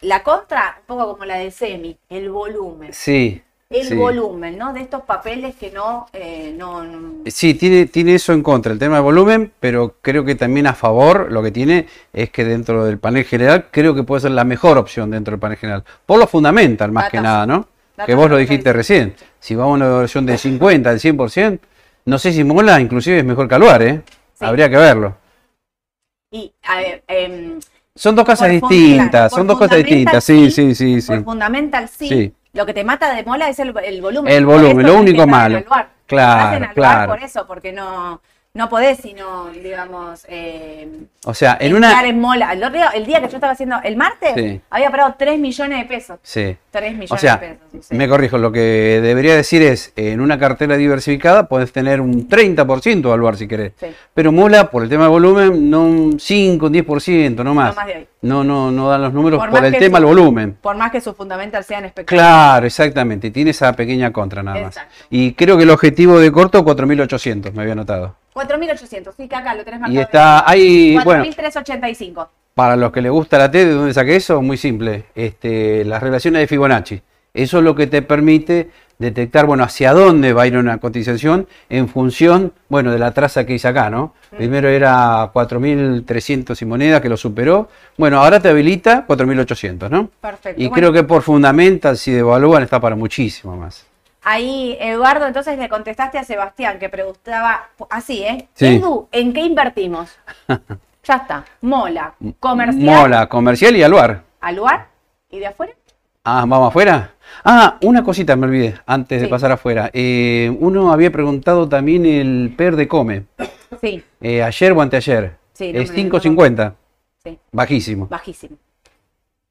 La contra, un poco como la de Semi, el volumen. Sí. El sí. volumen, ¿no? De estos papeles que no, eh, no, no- Sí, tiene, tiene eso en contra, el tema del volumen, pero creo que también a favor lo que tiene es que dentro del panel general creo que puede ser la mejor opción dentro del panel general. Por lo fundamental, más que nada, ¿no? Que vos lo dijiste recién. Si vamos a una versión del 50, del 100%, no sé si Mola inclusive es mejor que Aluar, ¿eh? Sí. Habría que verlo. Y, a ver, em, Son dos cosas distintas, son dos cosas distintas, sí, sí, sí, sí. por fundamental sí. Lo que te mata de mola es el, el volumen. El volumen, lo único malo. Claro, claro. por eso, porque no, no podés sino, digamos, eh, O sea, en una... en mola. El, día, el día que yo estaba haciendo, el martes, Sí. había pagado 3 millones de pesos. Sí. 3 millones O sea, de pesos. sí. me corrijo, lo que debería decir es, en una cartera diversificada puedes tener un 30% de Aluar si querés. Sí. Pero Mola, por el tema de volumen, no un 5, un 10%, no más. No más de ahí. No, no, no dan los números Por el tema del volumen. Por más que sus fundamentals sean espectaculares. Claro, exactamente. y Tiene esa pequeña contra nada más. Exacto. Y creo que el objetivo de corto, 4.800, me había notado. 4.800, sí, que acá lo tenés marcado. Y está ahí, bueno, 4.385. para los que les gusta la T, ¿de dónde saqué eso? Muy simple. Este, las relaciones de Fibonacci. Eso es lo que te permite detectar, bueno, hacia dónde va a ir una cotización en función, bueno, de la traza que hice acá, ¿no? Primero era 4.300 y moneda que lo superó. Bueno, ahora te habilita 4.800, ¿no? Perfecto. Y Bueno, creo que por fundamental, si devalúan, está para muchísimo más. Ahí, Eduardo, entonces le contestaste a Sebastián que preguntaba así, ¿eh? Sí. Edu, ¿en qué invertimos? (laughs) ya está. Mola, comercial, Mola, comercial y aluar. aluar y de afuera. Ah, vamos afuera. Ah, una cosita me olvidé antes de pasar afuera. Eh, uno había preguntado también el PER de Come. Sí, Eh, ayer o anteayer. Sí, no es me- 5.50. sí, Bajísimo, bajísimo.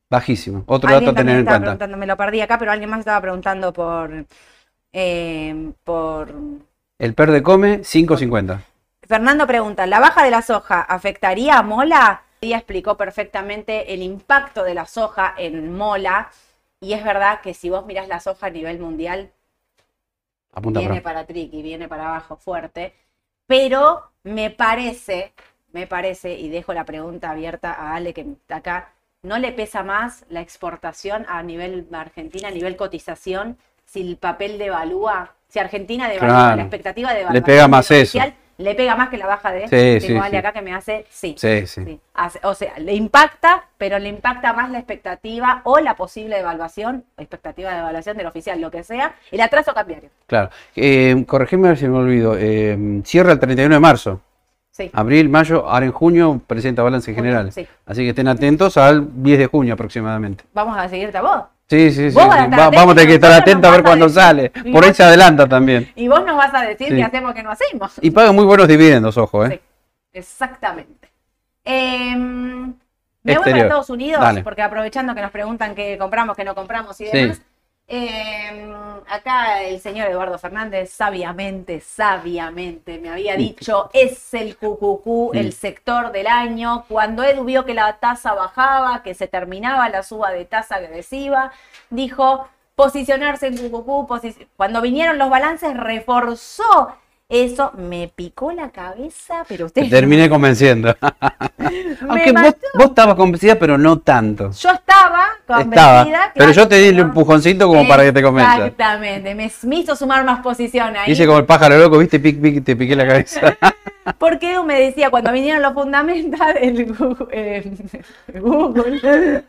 bajísimo. Otro dato a tener en cuenta. me lo perdí acá, pero alguien más estaba preguntando por, eh, por El PER de Come, 5.50. Fernando pregunta, ¿la baja de la soja afectaría a Mola? Ella explicó perfectamente el impacto de la soja en Mola. Y es verdad que si vos mirás la soja a nivel mundial, Apunta viene para. para triqui, viene para abajo fuerte. Pero me parece, me parece, y dejo la pregunta abierta a Ale que está acá, ¿no le pesa más la exportación a nivel Argentina, a nivel cotización, si el papel devalúa? Si Argentina devalúa, Claro. la expectativa de Le pega más eso. le pega más que la baja de Sí, Tengo sí, Ale sí. acá que me hace sí. Sí, sí. Sí. Hace- o sea, le impacta, pero le impacta más la expectativa o la posible devaluación, expectativa de devaluación del oficial, lo que sea, el atraso cambiario. Claro. Eh, corregime a ver si me olvido. Eh, cierra el 31 de marzo. Sí. Abril, mayo, ahora en junio presenta balance general. sí. Así que estén atentos al 10 de junio aproximadamente. Vamos a seguirte a vos. Sí, sí, sí. Va- vamos a tener que estar atentos a ver cuándo decir. sale. Por ahí se adelanta también. Y vos nos vas a decir Sí. qué hacemos, qué no hacemos. Y pagan muy buenos dividendos, ojo, ¿eh? Sí, exactamente. Eh, me voy Exterior. para Estados Unidos, Dale. porque aprovechando que nos preguntan qué compramos, qué no compramos y Sí. Eh, acá el señor Eduardo Fernández sabiamente, sabiamente me había dicho, es el cucucú, el sector del año. Cuando Edu vio que la tasa bajaba, que se terminaba la suba de tasa agresiva, dijo posicionarse en cucucú. posi- Cuando vinieron los balances, reforzó eso. Me picó la cabeza, pero Te ustedes... terminé convenciendo. (laughs) Aunque vos, vos estabas convencida, pero no tanto. Yo estaba convencida. Estaba. claro, Pero yo te di el empujoncito como para que te convenzas. Exactamente, me, me hizo sumar más posición ahí. Hice como el pájaro loco, viste, pic, pic, te piqué la cabeza. (laughs) Porque Edu me decía, cuando vinieron los Google, eh, Google,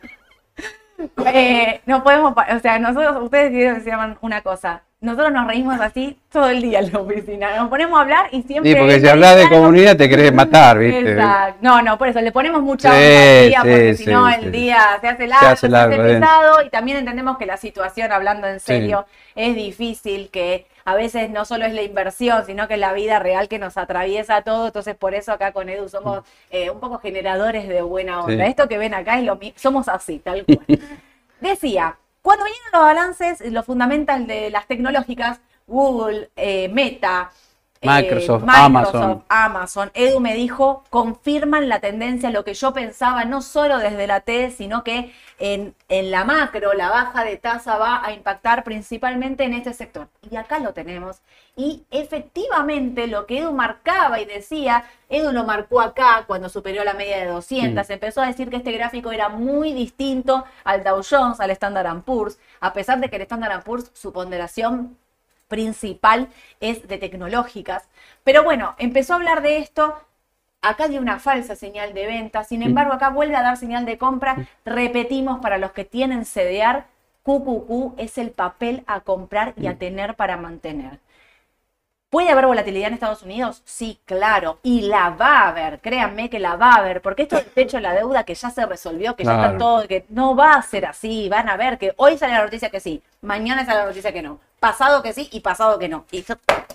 (laughs) eh, no podemos, o sea, nosotros, ustedes decir una cosa, nosotros nos reímos así todo el día en la oficina, nos ponemos a hablar y siempre... Sí, porque si hablas de comunidad te querés matar, viste. Exacto. No, no, por eso le ponemos mucha Sí, onda al día, sí, porque sí, si no el día se hace largo, se hace largo, pesado y también entendemos que la situación, hablando en serio, es difícil, que a veces no solo es la inversión, sino que es la vida real que nos atraviesa todo. Entonces, por eso acá con Edu somos eh, un poco generadores de buena onda. Esto que ven acá es lo mi- somos así, tal cual. (laughs) Decía, cuando vinieron los balances, los fundamentals de las tecnológicas, Google, eh, Meta, eh, Microsoft, Amazon. Amazon, Edu me dijo, confirman la tendencia, lo que yo pensaba, no solo desde la T, sino que en, en la macro, la baja de tasa va a impactar principalmente en este sector. Y acá lo tenemos. Y efectivamente lo que Edu marcaba y decía, Edu lo marcó acá cuando superó la media de 200, Mm. empezó a decir que este gráfico era muy distinto al Dow Jones, al Standard Poor's, a pesar de que el Standard Poor's, su ponderación principal es de tecnológicas. Pero bueno, empezó a hablar de esto. Acá dio una falsa señal de venta, sin embargo, acá vuelve a dar señal de compra. Repetimos para los que tienen CDR, QQQ es el papel a comprar y a tener para mantener. ¿Puede haber volatilidad en Estados Unidos? Sí, claro. Y la va a haber, créanme que la va a haber, porque esto del techo de la deuda que ya se resolvió, que ya está todo, que no va a ser así, van a ver que hoy sale la noticia que sí, mañana sale la noticia que no, pasado que sí y pasado que no. Y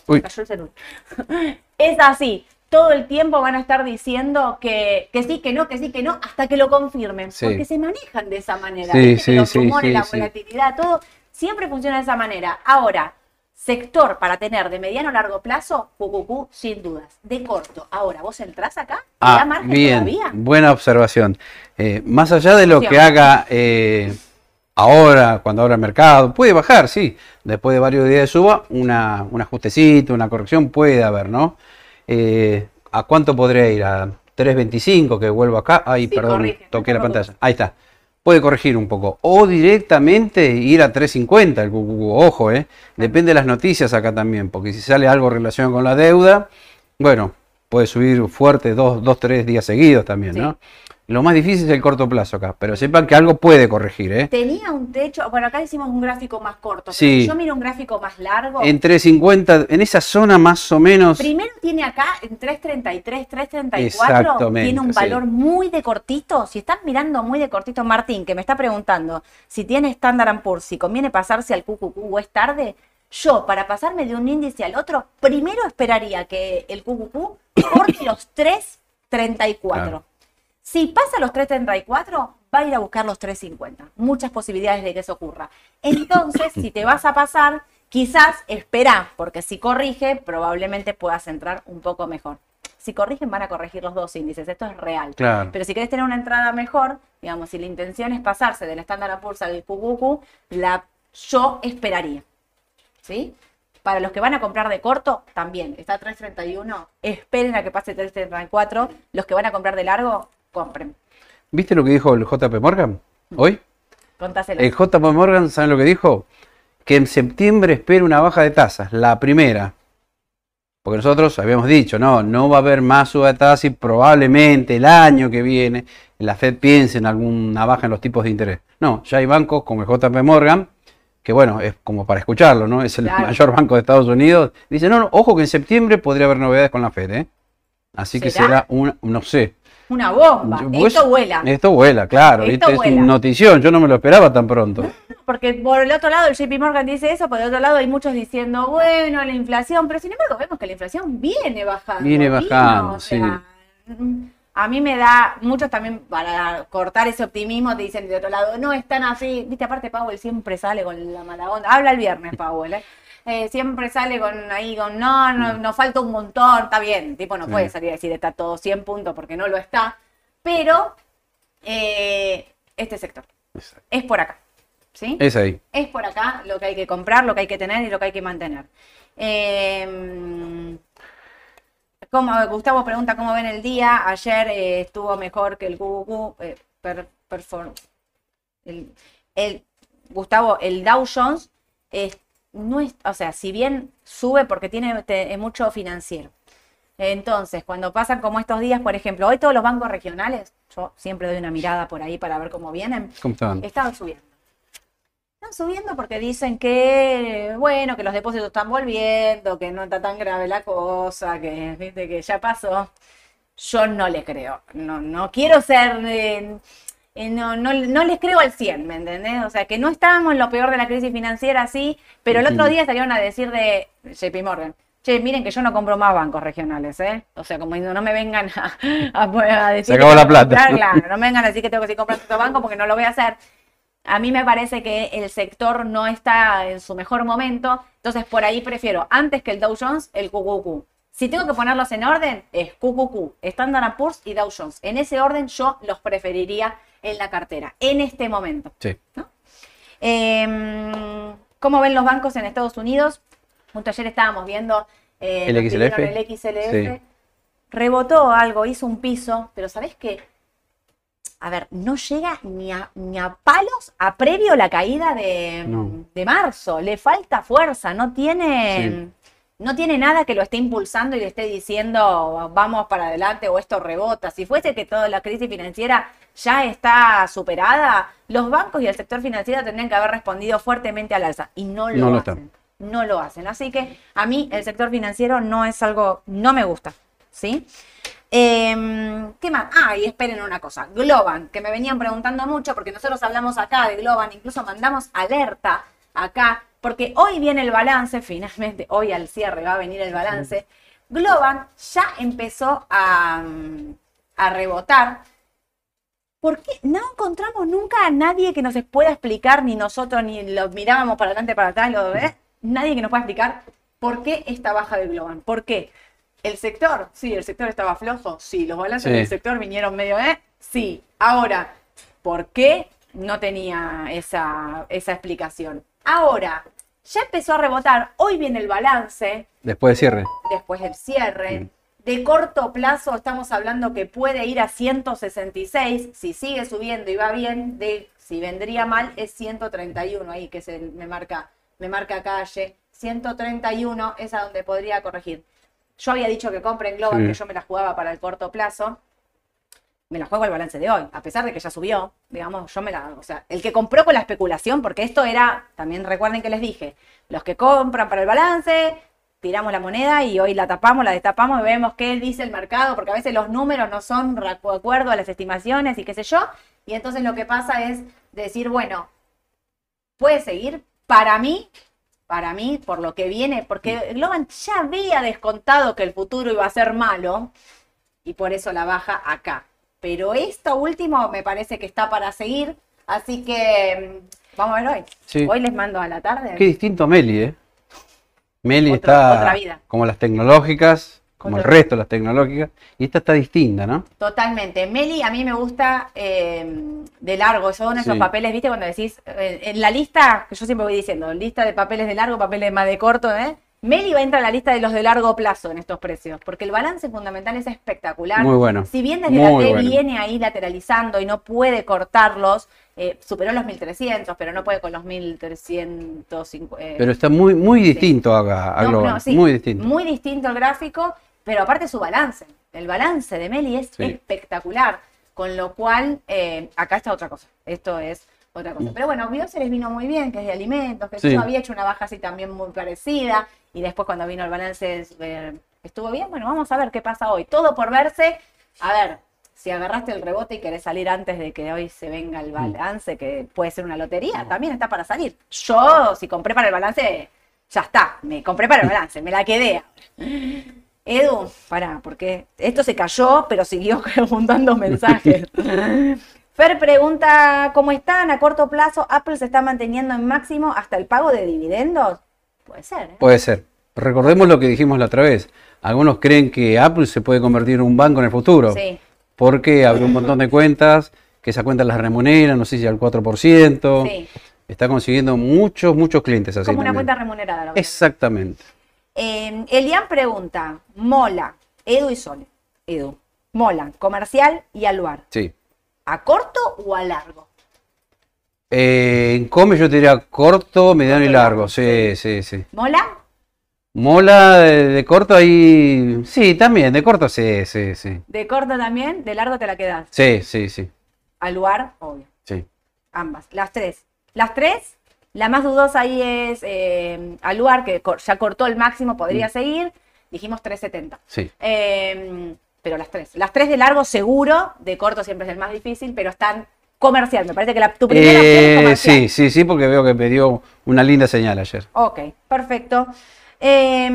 Uy. cayó el celular. (laughs) Es así. Todo el tiempo van a estar diciendo que, que sí, que no, que sí, que no, hasta que lo confirmen. Sí. Porque se manejan de esa manera. Sí, sí, los rumores, la volatilidad, todo, siempre funciona de esa manera. Ahora, sector para tener de mediano a largo plazo, QQQ, sin dudas. De corto. Ahora, ¿vos entrás acá? ¿Te da Ah, margen bien, todavía? buena observación. Eh, más allá de lo que haga eh, ahora, cuando abra el mercado, puede bajar, sí. Después de varios días de suba, una, un ajustecito, una corrección puede haber, ¿no? Eh, ¿A cuánto podría ir? ¿A 3.25 que vuelvo acá? Ay, Sí, perdón, corrige, toqué la pantalla. Ahí está. Puede corregir un poco. O directamente ir a 3.50 el QQQ. Ojo, ¿eh? Depende de las noticias acá también, porque si sale algo relacionado con la deuda, bueno, puede subir fuerte dos, dos tres días seguidos también, Sí. ¿no? Lo más difícil es el corto plazo acá, pero sepan que algo puede corregir, ¿eh? Tenía un techo, bueno, acá hicimos un gráfico más corto. pero Sí. si yo miro un gráfico más largo, Entre 50, en esa zona más o menos. Primero tiene acá en 333, 334, Exactamente, tiene un sí. valor muy de cortito. Si están mirando muy de cortito, Martín, que me está preguntando si tiene Standard Poor's, si conviene pasarse al QQQ o es tarde, yo para pasarme de un índice al otro, primero esperaría que el QQQ corte los 334. Claro. Si pasa los 334, va a ir a buscar los 350. Muchas posibilidades de que eso ocurra. Entonces, si te vas a pasar, quizás espera, porque si corrige, probablemente puedas entrar un poco mejor. Si corrigen, van a corregir los dos índices. Esto es real. Claro. Pero si querés tener una entrada mejor, digamos, si la intención es pasarse del Standard Poor's al QQQ, la, yo esperaría. ¿Sí? Para los que van a comprar de corto, también. Está 331. Esperen a que pase 334. Los que van a comprar de largo, compren. ¿Viste lo que dijo el JP Morgan hoy? Contáselo. El JP Morgan, ¿saben lo que dijo? Que en septiembre espera una baja de tasas, la primera. Porque nosotros habíamos dicho, no, no va a haber más suba de tasas y probablemente el año que viene la Fed piense en alguna baja en los tipos de interés. No, ya hay bancos como el JP Morgan, que bueno, es como para escucharlo, ¿no? Es el Claro. mayor banco de Estados Unidos. Dice, no, no, ojo que en septiembre podría haber novedades con la Fed, ¿eh? Así que ¿Será? será una, no sé. Una bomba. Esto vuela. Esto vuela, claro. Esto. Es notición, yo no me lo esperaba tan pronto. Porque por el otro lado el JP Morgan dice eso, por el otro lado hay muchos diciendo, bueno, la inflación, pero sin embargo vemos que la inflación viene bajando. Viene vino, bajando, o sea, mm, a mí me da, muchos también para cortar ese optimismo te dicen de otro lado, no están así, viste, aparte Powell siempre sale con la mala onda, habla el viernes Powell, ¿eh? Eh, siempre sale con ahí, con no, no, nos falta un montón, está bien, tipo no puede Sí. salir a decir está todo 100 puntos porque no lo está, pero eh, este sector Exacto. es por acá, ¿sí? Es ahí. es por acá lo que hay que comprar, lo que hay que tener y lo que hay que mantener. Eh, ¿cómo- Gustavo pregunta cómo ven el día. Ayer eh, estuvo mejor que el QQQ. eh, per- perform- el, el- Gustavo, el Dow Jones es- no es, o sea, si bien sube porque tiene te- es mucho financiero. Entonces, cuando pasan como estos días, por ejemplo, hoy todos los bancos regionales, yo siempre doy una mirada por ahí para ver cómo vienen, ¿Cómo estaban? Estaban subiendo. Están subiendo porque dicen que, bueno, que los depósitos están volviendo, que no está tan grave la cosa, que, viste, que ya pasó. Yo no les creo. No, no quiero ser. eh, eh, no, no, no les creo al 100, ¿me entendés? O sea, que no estábamos en lo peor de la crisis financiera, sí, pero el otro día salieron a decir de JP Morgan. Che, miren que yo no compro más bancos regionales, ¿eh? O sea, como diciendo, no me vengan a, a, a decir. Se acabó la plata. comprar, claro, no me vengan a decir que tengo que seguir comprando estos bancos porque no lo voy a hacer. A mí me parece que el sector no está en su mejor momento, entonces por ahí prefiero, antes que el Dow Jones, el QQQ. Si tengo que ponerlos en orden, es QQQ, Standard Poor's y Dow Jones. En ese orden yo los preferiría en la cartera, en este momento. Sí. Eh, ¿Cómo ven los bancos en Estados Unidos? Justo ayer estábamos viendo eh, ¿El XLF? el XLF. Sí. Rebotó algo, hizo un piso, pero ¿sabés qué? A ver, no llega ni a, ni a palos a previo la caída de, No. de marzo. Le falta fuerza, no tiene, Sí. no tiene nada que lo esté impulsando y le esté diciendo vamos para adelante o esto rebota. Si fuese que toda la crisis financiera ya está superada, los bancos y el sector financiero tendrían que haber respondido fuertemente al alza y no lo No lo hacen. están. No lo hacen. Así que a mí el sector financiero no es algo, no me gusta. ¿Sí? Em, ¿Qué más? Ah, y esperen una cosa. Globan, que me venían preguntando mucho, porque nosotros hablamos acá de Globan, incluso mandamos alerta acá, porque hoy viene el balance, (laughs) finalmente, hoy al cierre va a venir el balance. Globan ya empezó a, mm, a rebotar. ¿Por qué no encontramos nunca a nadie que nos pueda explicar, ni nosotros, ni lo mirábamos para adelante, para atrás, lo, ¿eh? nadie que nos pueda explicar por qué esta baja de Globan? ¿Por qué? El sector, sí, el sector estaba flojo, sí, los balances Sí. del sector vinieron medio, ¿eh? Sí. Ahora, ¿por qué? No tenía esa, esa explicación. Ahora, ya empezó a rebotar, hoy viene el balance, Después de cierre. después del cierre. Mm. De corto plazo estamos hablando que puede ir a 166, si sigue subiendo y va bien, de, si vendría mal es 131 ahí que se me marca, me marca calle. 131 es a donde podría corregir. Yo había dicho que compren Global, Sí. que yo me la jugaba para el corto plazo. Me la juego al balance de hoy, a pesar de que ya subió, digamos, yo me la, o sea, el que compró con la especulación, porque esto era, también recuerden que les dije, los que compran para el balance, tiramos la moneda y hoy la tapamos, la destapamos y vemos qué dice el mercado, porque a veces los números no son de acuerdo a las estimaciones y qué sé yo, y entonces lo que pasa es decir, bueno, puede seguir, para mí, para mí, por lo que viene, porque Globan ya había descontado que el futuro iba a ser malo, y por eso la baja acá. Pero esto último me parece que está para seguir, así que mm, vamos a ver hoy. Sí. Hoy les mando a la tarde. Qué distinto Meli, ¿eh? Meli Otro- está otra vida. como las tecnológicas, como el resto de las tecnológicas, y esta está distinta, ¿no? Totalmente. Meli, a mí me gusta eh, de largo. Son esos Sí. papeles, ¿viste? Cuando decís, eh, en la lista, que yo siempre voy diciendo, lista de papeles de largo, papeles más de corto, ¿eh? Meli va a entrar a la lista de los de largo plazo en estos precios, porque el balance fundamental es espectacular. Muy bueno. Si bien desde Muy la T bueno. viene ahí lateralizando y no puede cortarlos, eh, superó los 1300, pero no puede con los 1350. eh, Pero está muy, muy distinto a, a no, Global, no, sí, muy distinto. Muy distinto el gráfico, pero aparte su balance. El balance de Meli es Sí. espectacular. Con lo cual, eh, acá está otra cosa. Esto es otra cosa. Mm. Pero bueno, Bio se les vino muy bien, que es de alimentos, que Sí. yo había hecho una baja así también muy parecida. Y después cuando vino el balance eh, estuvo bien. Bueno, vamos a ver qué pasa hoy. Todo por verse. A ver, si agarraste el rebote y querés salir antes de que hoy se venga Mm. el balance, que puede ser una lotería, también está para salir. Yo, si compré para el balance, ya está. Me compré para el balance, me la quedé ahora. Edu, pará, porque esto se cayó, pero siguió (laughs) preguntando mensajes. Fer pregunta, ¿cómo están? A corto plazo, ¿Apple se está manteniendo en máximo hasta el pago de dividendos? Puede ser, ¿eh? Puede ser. Recordemos lo que dijimos la otra vez. Algunos creen que Apple se puede convertir en un banco en el futuro. Sí. Porque abrió un montón de cuentas, que esa cuenta las remunera, no sé si al 4%. Sí. Está consiguiendo muchos, muchos clientes así. Como una también. cuenta remunerada. Exactamente. Eh, Elian pregunta, Mola, Edu y Sole. Edu, Mola, comercial y aluar. Sí. ¿A corto o a largo? Eh, en come yo te diría corto, mediano y largo, Sí, sí, sí. ¿Mola? Mola de, de corto ahí. Sí, también, de corto sí, sí, sí. De corto también, de largo te la quedas. Sí, sí, sí. Aluar, obvio. sí. Ambas, las tres. Las tres, la más dudosa ahí es eh, Aluar, que cor- ya cortó el máximo, podría seguir. Dijimos 370. Sí. Eh, pero las tres. Las tres de largo seguro, de corto siempre es el más difícil, pero están comercial. Me parece que la, tu primera opción es Eh, comercial. sí, sí, sí, porque veo que me dio una linda señal ayer. Ok, perfecto. Eh,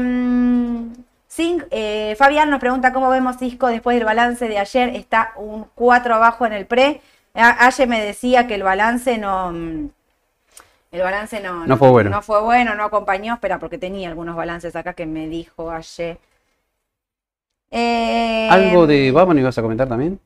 Sin- eh, Fabián nos pregunta cómo vemos Cisco después del balance de ayer. Está un 4 abajo en el pre. A- Ayer me decía que el balance no. mm, El balance no, No fue bueno. No fue bueno, no acompañó. Espera, porque tenía algunos balances acá que me dijo ayer. Eh, ¿Algo de Baba no ibas a comentar también?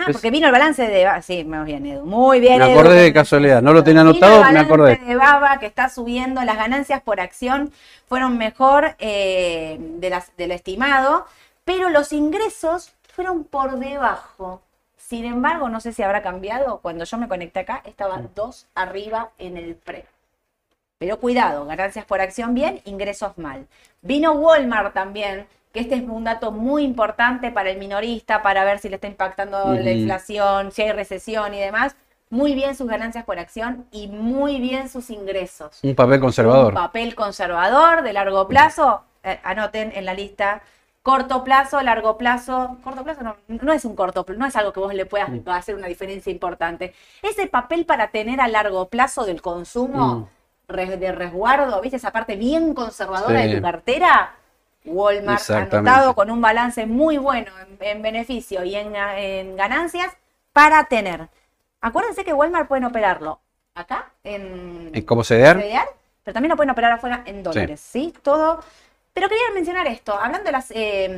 Ah, porque vino el balance de Baba. Sí, muy bien, Edu. Muy bien, Me Edu. acordé de casualidad, no lo tenía Vino anotado, el me balance acordé. de Baba que está subiendo. Las ganancias por acción fueron mejor eh, de, las, de lo estimado, pero los ingresos fueron por debajo. Sin embargo, no sé si habrá cambiado. Cuando yo me conecté acá, estaba dos arriba en el pre. Pero cuidado, ganancias por acción bien, ingresos mal. Vino Walmart también, que este es un dato muy importante para el minorista, para ver si le está impactando la inflación, si hay recesión y demás. Muy bien sus ganancias por acción y muy bien sus ingresos. Un papel Un conservador. papel conservador de largo plazo. eh, anoten en la lista. Corto plazo, largo plazo. Corto plazo no, no es un corto plazo, no es algo que vos le puedas Mm. hacer una diferencia importante. Ese papel para tener a largo plazo del consumo, Mm. de resguardo, ¿viste? Esa parte bien conservadora Sí. de tu cartera. Walmart anotado con un balance muy bueno en, en beneficio y en, en ganancias para tener. Acuérdense que Walmart pueden operarlo acá en, ¿En ¿Cómo CDR? CDR, pero también lo pueden operar afuera en dólares, ¿sí? Todo. Pero quería mencionar esto, hablando de las, eh,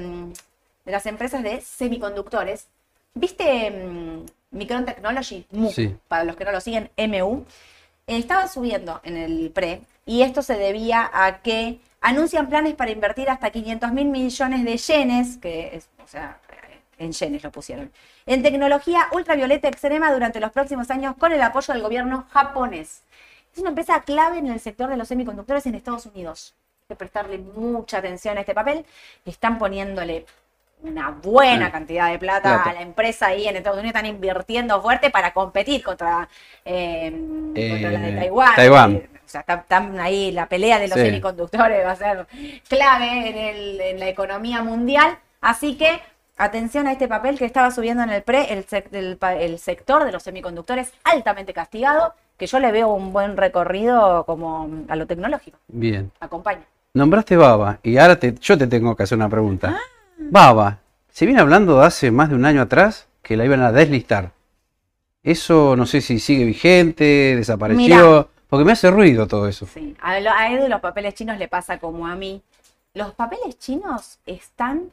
de las empresas de semiconductores, ¿viste mm, Micron Technology? MU, Sí. para los que no lo siguen, MU. eh, estaba subiendo en el pre y esto se debía a que anuncian planes para invertir hasta 500 mil millones de yenes, que es, o sea, en yenes lo pusieron, en tecnología ultravioleta extrema durante los próximos años con el apoyo del gobierno japonés. Es una empresa clave en el sector de los semiconductores en Estados Unidos. Hay que prestarle mucha atención a este papel. Están poniéndole una buena Sí. cantidad de plata, Plata. a la empresa ahí en Estados Unidos. Están invirtiendo fuerte para competir contra, eh, contra la de Eh, Taiwán. Taiwán. O sea, están, ahí, la pelea de los Sí. semiconductores va a ser clave en, el- en la economía mundial. Así que atención a este papel que estaba subiendo en el pre, el, sector de los semiconductores altamente castigado, que yo le veo un buen recorrido como a lo tecnológico. Bien. Acompaña. Nombraste Baba y ahora te- yo te tengo que hacer una pregunta. Ah. Baba, se viene hablando de hace más de un año atrás que la iban a deslistar. Eso no sé si sigue vigente, desapareció, porque me hace ruido todo eso. Sí, a, Edu los papeles chinos le pasa como a mí. Los papeles chinos están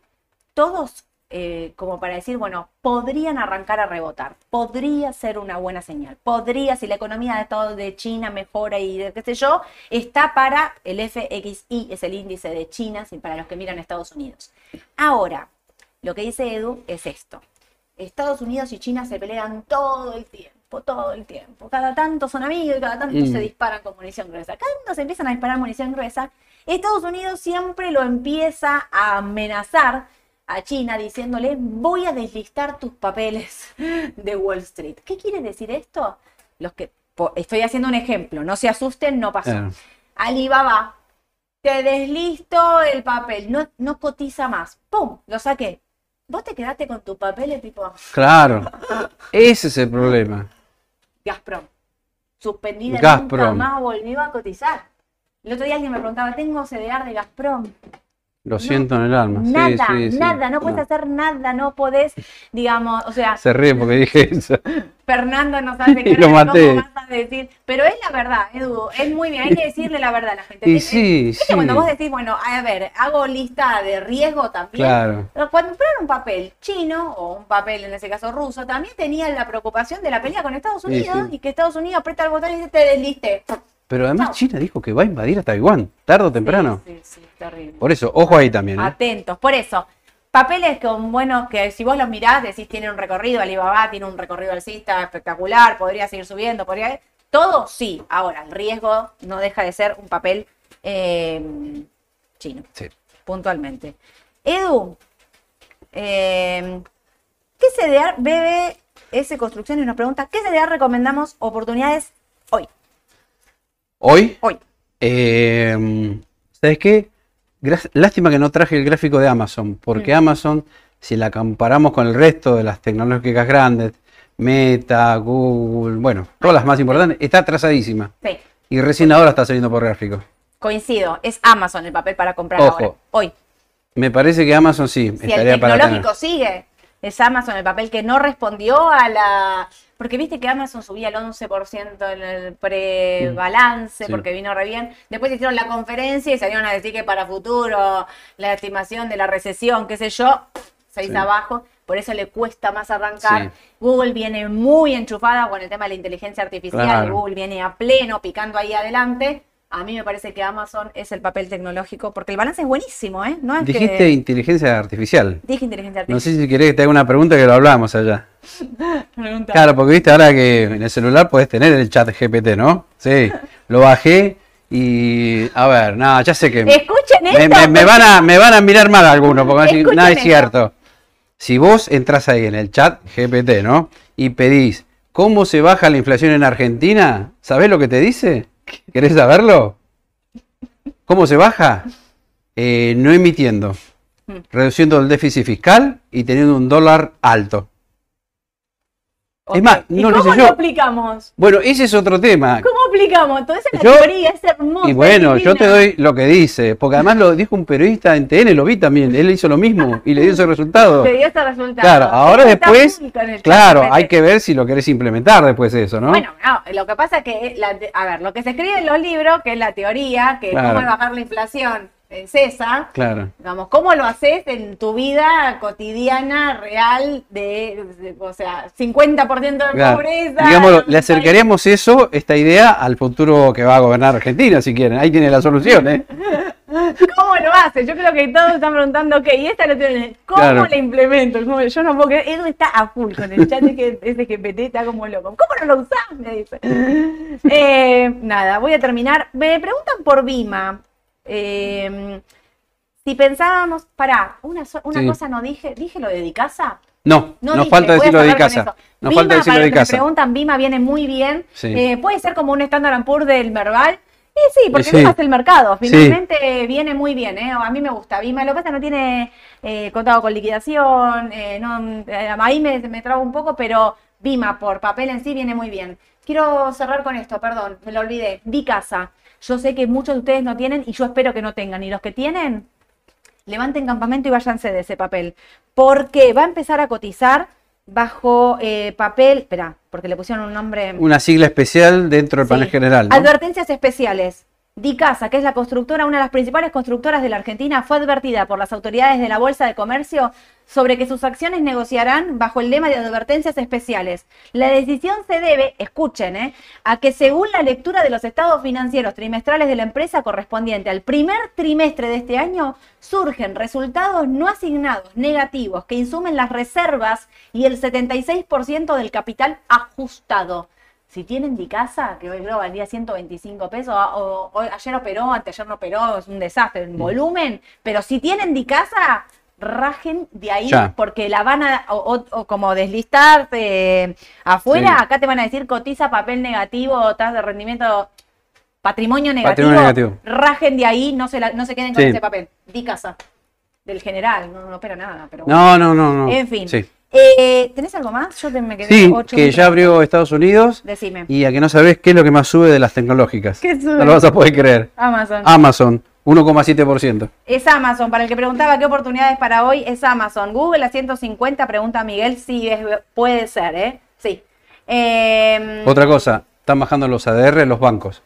todos eh, como para decir, bueno, podrían arrancar a rebotar, podría ser una buena señal, podría, si la economía de todo de China mejora y de qué sé yo, está para el FXI, es el índice de China, para los que miran Estados Unidos. Ahora, lo que dice Edu es esto. Estados Unidos y China se pelean todo el tiempo, todo el tiempo. Cada tanto son amigos y cada tanto Mm. se disparan con munición gruesa. Cada tanto se empiezan a disparar munición gruesa. Estados Unidos siempre lo empieza a amenazar a China diciéndole voy a deslistar tus papeles (laughs) de Wall Street. ¿Qué quiere decir esto? Los que estoy haciendo un ejemplo, no se asusten, no pasó. Claro. Alibaba, te deslisto el papel, no, no cotiza más. ¡Pum! Lo saqué. Vos te quedaste con tu papel tipo Claro, (laughs) ese es el problema. Gazprom. Suspendida, Gazprom. nunca más volvió a cotizar. El otro día alguien me preguntaba, ¿tengo CDR de Gazprom? Lo siento en el alma. Nada, sí, sí. nada, no puedes hacer nada, no podés, digamos, o sea, Se ríe porque dije eso. (laughs) Fernando no sabe (laughs) qué lo maté. cómo vas a decir, pero es la verdad, Edu, es muy bien, hay que decirle la verdad a la gente. (laughs) Y Es- sí, ¿viste sí. cuando vos decís, bueno, a ver, hago lista de riesgo también. Claro. Cuando compraron un papel chino, o un papel en ese caso ruso, también tenían la preocupación de la pelea con Estados Unidos y que Estados Unidos aprieta el botón y dice, te desliste. Pero además. China dijo que va a invadir a Taiwán, tarde o temprano. Sí, sí, sí, terrible. Por eso, ojo ahí también. ¿eh? Atentos. Por eso, papeles con buenos que si vos los mirás, decís tiene un recorrido, Alibaba tiene un recorrido alcista espectacular, podría seguir subiendo, podría. Todo sí. Ahora, el riesgo no deja de ser un papel eh, chino, Sí. puntualmente. Edu, eh, ¿qué CDR BBS Construcciones nos pregunta? ¿Qué CDR recomendamos oportunidades? Hoy, Hoy. eh, ¿sabes qué? Lástima que no traje el gráfico de Amazon, porque Mm. Amazon, si la comparamos con el resto de las tecnológicas grandes, Meta, Google, bueno, todas las más importantes, está atrasadísima. Sí. Y recién ahora está saliendo por gráfico. Coincido, es Amazon el papel para comprar Ojo. ahora. Hoy. Me parece que Amazon sí, Si el para tecnológico sigue, es Amazon el papel que no respondió a la... Porque viste que Amazon subía el 11% en el prebalance Sí. porque vino re bien. Después hicieron la conferencia y salieron a decir que para futuro la estimación de la recesión, qué sé yo, se hizo Sí. abajo. Por eso le cuesta más arrancar. Sí. Google viene muy enchufada con el tema de la inteligencia artificial. Claro. Google viene a pleno, picando ahí adelante. A mí me parece que Amazon es el papel tecnológico porque el balance es buenísimo, ¿eh? No es Dijiste que... inteligencia artificial. Dije inteligencia No artificial. sé si querés que te haga una pregunta que lo hablamos allá. (laughs) Pregunta. Claro, porque viste ahora que en el celular puedes tener el chat GPT, ¿no? Sí, lo bajé y a ver, nada, ya sé que (laughs) Escuchen me, esto. me- me van a, me van a mirar mal algunos, porque Escuchen nada es cierto. Si vos entras ahí en el chat GPT, ¿no? Y pedís, ¿cómo se baja la inflación en Argentina? ¿Sabés lo que te dice? ¿Querés saberlo? ¿Cómo se baja? Eh, no emitiendo, Mm. reduciendo el déficit fiscal y teniendo un dólar alto. Es más, ¿Y no lo cómo lo yo. aplicamos? Bueno, ese es otro tema. ¿Cómo aplicamos? Entonces la Yo- teoría es hermosa. Y bueno, es yo te doy lo que dice, porque además lo dijo un periodista en TN, lo vi también, él hizo lo mismo y le dio ese resultado. (laughs) Te dio este resultado. Claro, ahora después, claro, hay que ver si lo querés implementar después de eso, ¿no? Bueno, no, lo que pasa es que, la a ver, lo que se escribe en los libros, que es la teoría, que Claro. cómo bajar la inflación en CESA, Claro. digamos, cómo lo haces en tu vida cotidiana, real, de, de- o sea, 50% de Claro. pobreza. Digamos, le acercaríamos eso, esta idea, al futuro que va a gobernar Argentina, si quieren. Ahí tiene la solución, ¿eh? (laughs) ¿Cómo lo hace? Yo creo que todos están preguntando, ok, y esta lo tienen, ¿cómo Claro. la implemento? Yo no puedo creer, Edu está a full con el chat de que ese GPT está como loco. ¿Cómo no lo usás? Me dice. (laughs) Eh, nada, voy a terminar. Me preguntan por Bima. Eh, si pensábamos, pará, una, so- una Sí. cosa no dije, dije lo de Dicasa. No, No nos dije, falta decirlo de casa. eso. Nos Bima, falta decirlo para de que me casa. preguntan, Bima viene muy bien. Sí. Eh, puede ser como un Standard Poor's del Merval. Y sí, porque Sí. Bima es el mercado. Sí. Finalmente viene muy bien. ¿eh? A mí me gusta Bima. Lo que pasa no tiene eh, contado con liquidación. eh, no, eh, ahí me, me trabo un poco, pero Bima por papel en sí viene muy bien. Quiero cerrar con esto, perdón, me lo olvidé. Vicasa. Yo sé que muchos de ustedes no tienen y yo espero que no tengan. Y los que tienen, levanten campamento y váyanse de ese papel. Porque va a empezar a cotizar bajo eh, papel. Espera, porque le pusieron un nombre. Una sigla especial dentro del Sí. panel general, ¿no? Advertencias especiales. Dicasa, que es la constructora, una de las principales constructoras de la Argentina, fue advertida por las autoridades de la Bolsa de Comercio sobre que sus acciones negociarán bajo el lema de advertencias especiales. La decisión se debe, escuchen, ¿eh? a que según la lectura de los estados financieros trimestrales de la empresa correspondiente al primer trimestre de este año, surgen resultados no asignados negativos que insumen las reservas y el 76% del capital ajustado. Si tienen Dicasa, que hoy creo valía 125 pesos, o, o- ayer operó, anteayer no operó, es un desastre Mm. en volumen, pero si tienen Dicasa, rajen de ahí Ya. porque la van a, o, o- o como deslistar eh, afuera, Sí. acá te van a decir cotiza papel negativo, tasa de rendimiento, patrimonio negativo, Patrimonio negativo. rajen de ahí, no se, la- no se queden con Sí. ese papel. Dicasa, del general, no, no opera nada, pero No, no, no, no. en fin. Sí, Eh, ¿Tenés algo más? Yo te, me quedé Sí, ocho que minutos. ya abrió Estados Unidos Decime. y a que no sabés qué es lo que más sube de las tecnológicas. ¿Qué sube? No lo vas a poder creer. Amazon. Amazon, 1,7%. Es Amazon. Para el que preguntaba qué oportunidades para hoy, es Amazon. Google a 150, pregunta Miguel. Sí, es- puede ser, ¿eh? Sí. Eh, Otra cosa, están bajando los ADR los bancos.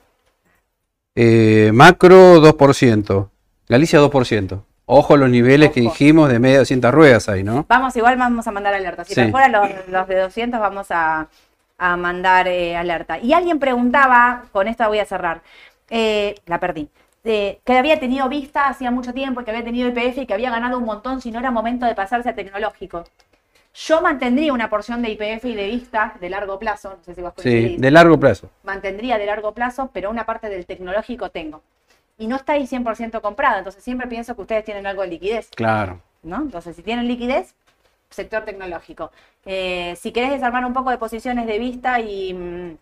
Eh, macro 2%, Galicia 2%. Ojo los niveles que dijimos de media 200 ruedas ahí, ¿no? Vamos, igual vamos a mandar alerta. Si Sí. perfora los, los de 200, vamos a, a mandar eh, alerta. Y alguien preguntaba, con esta voy a cerrar, eh, la perdí, eh, que había tenido vista hacía mucho tiempo, y que había tenido IPF y que había ganado un montón si no era momento de pasarse a tecnológico. Yo mantendría una porción de IPF y de vista de largo plazo, no sé si vos Sí, de largo plazo. mantendría de largo plazo, pero una parte del tecnológico tengo. Y no está ahí 100% comprada, entonces siempre pienso que ustedes tienen algo de liquidez. Claro. ¿no? Entonces, si tienen liquidez, sector tecnológico. Eh, si querés desarmar un poco de posiciones de vista y mm,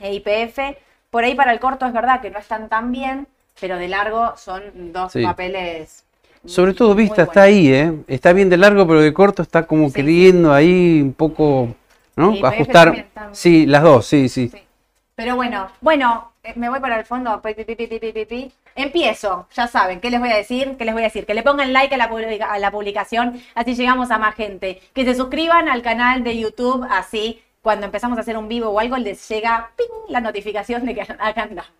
e IPF, por ahí para el corto es verdad que no están tan bien, pero de largo son dos Sí. papeles. Sobre todo Vista está ahí, ¿eh? Está bien de largo, pero de corto está como Sí, queriendo ahí un poco, ¿no? IPF Ajustar. también Sí, las dos, sí, sí. Sí. Pero bueno, bueno, me voy para el fondo. pi, pi, pi, pi, pi, pi, pi, pi. Empiezo, ya saben, ¿qué les voy a decir? ¿Qué les voy a decir? Que le pongan like a la publicación, así llegamos a más gente. Que se suscriban al canal de YouTube, así cuando empezamos a hacer un vivo o algo les llega ¡ping! la notificación de que (laughs) acá andamos.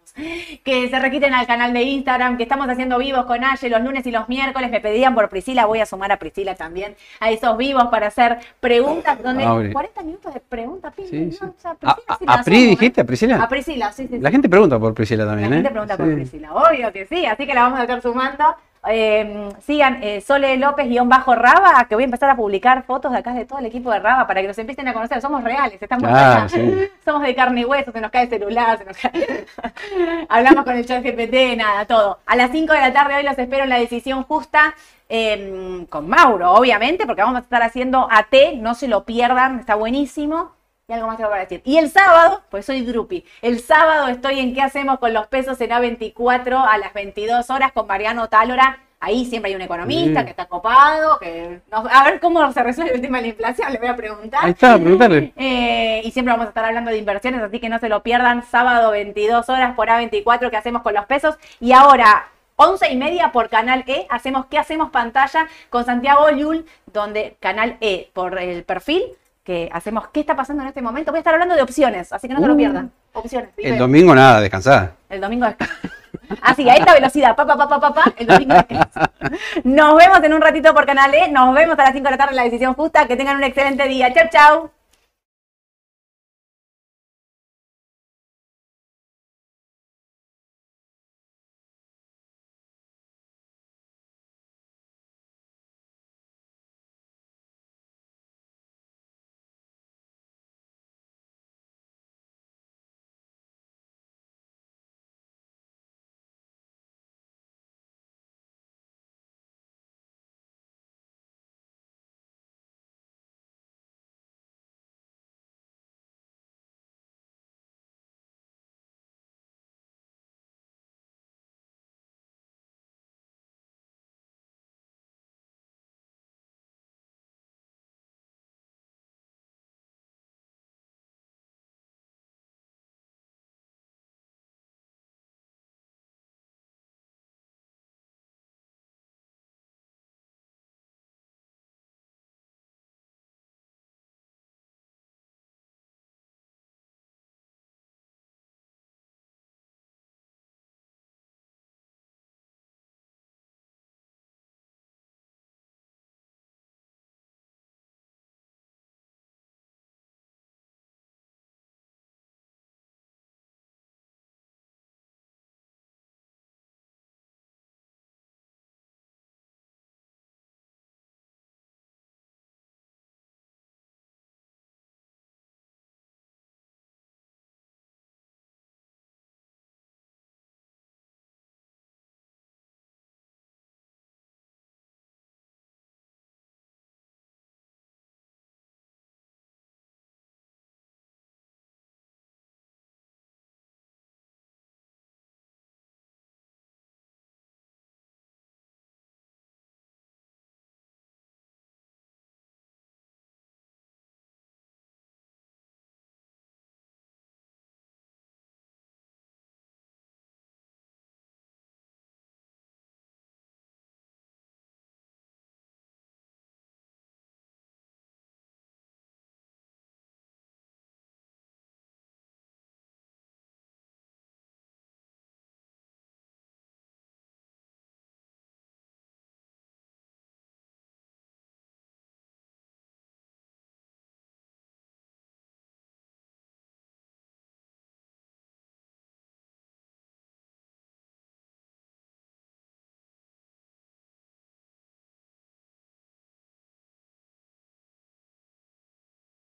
Que se requiten al canal de Instagram, que estamos haciendo vivos con Aye los lunes y los miércoles. Me pedían por Priscila, voy a sumar a Priscila también a esos vivos para hacer preguntas, donde Abre. 40 minutos de preguntas, ping, Sí, ¿no? sí. O sea, ¿A, Priscila a- sí a Pri ¿eh? dijiste? ¿A Priscila? A Priscila, sí, sí. La gente pregunta por Priscila también, La ¿eh? gente pregunta por. Priscila, obvio que sí, así que la vamos a estar sumando. Eh, sigan eh, Sole López guion bajo Raba, que voy a empezar a publicar fotos de acá de todo el equipo de Raba para que nos empiecen a conocer. Somos reales, estamos acá. sí. (laughs) Somos de carne y hueso, se nos cae el celular, se nos cae. (laughs) Hablamos con el chat GPT, nada, todo. A las 5 de la tarde hoy los espero en la decisión justa. eh, con Mauro, obviamente, porque vamos a estar haciendo AT, no se lo pierdan, está buenísimo. Y algo más tengo para decir. Y el sábado, pues soy grupi, el sábado estoy en ¿Qué hacemos con los pesos en A24 a las 22 horas con Mariano Tálora. Ahí siempre hay un economista Bien. que está copado, que no- a ver cómo se resuelve el tema de la inflación, le voy a preguntar. Ahí está, preguntarle. Eh, y siempre vamos a estar hablando de inversiones, así que no se lo pierdan. Sábado 22 horas por A24, ¿qué hacemos con los pesos? Y ahora, 11 y media por Canal E, hacemos ¿Qué hacemos pantalla? Con Santiago Llull, donde Canal E, por el perfil, que hacemos ¿Qué está pasando en este momento? Voy a estar hablando de opciones, así que no se lo Uh. pierdan. Opciones. El domingo nada, descansar. El domingo descanso. (laughs) Así, a esta velocidad, pa, pa, pa, pa, pa, pa, el domingo descanso. (laughs) Nos vemos en un ratito por Canal E, nos vemos a las 5 de la tarde en la decisión justa, que tengan un excelente día. Chau, chau.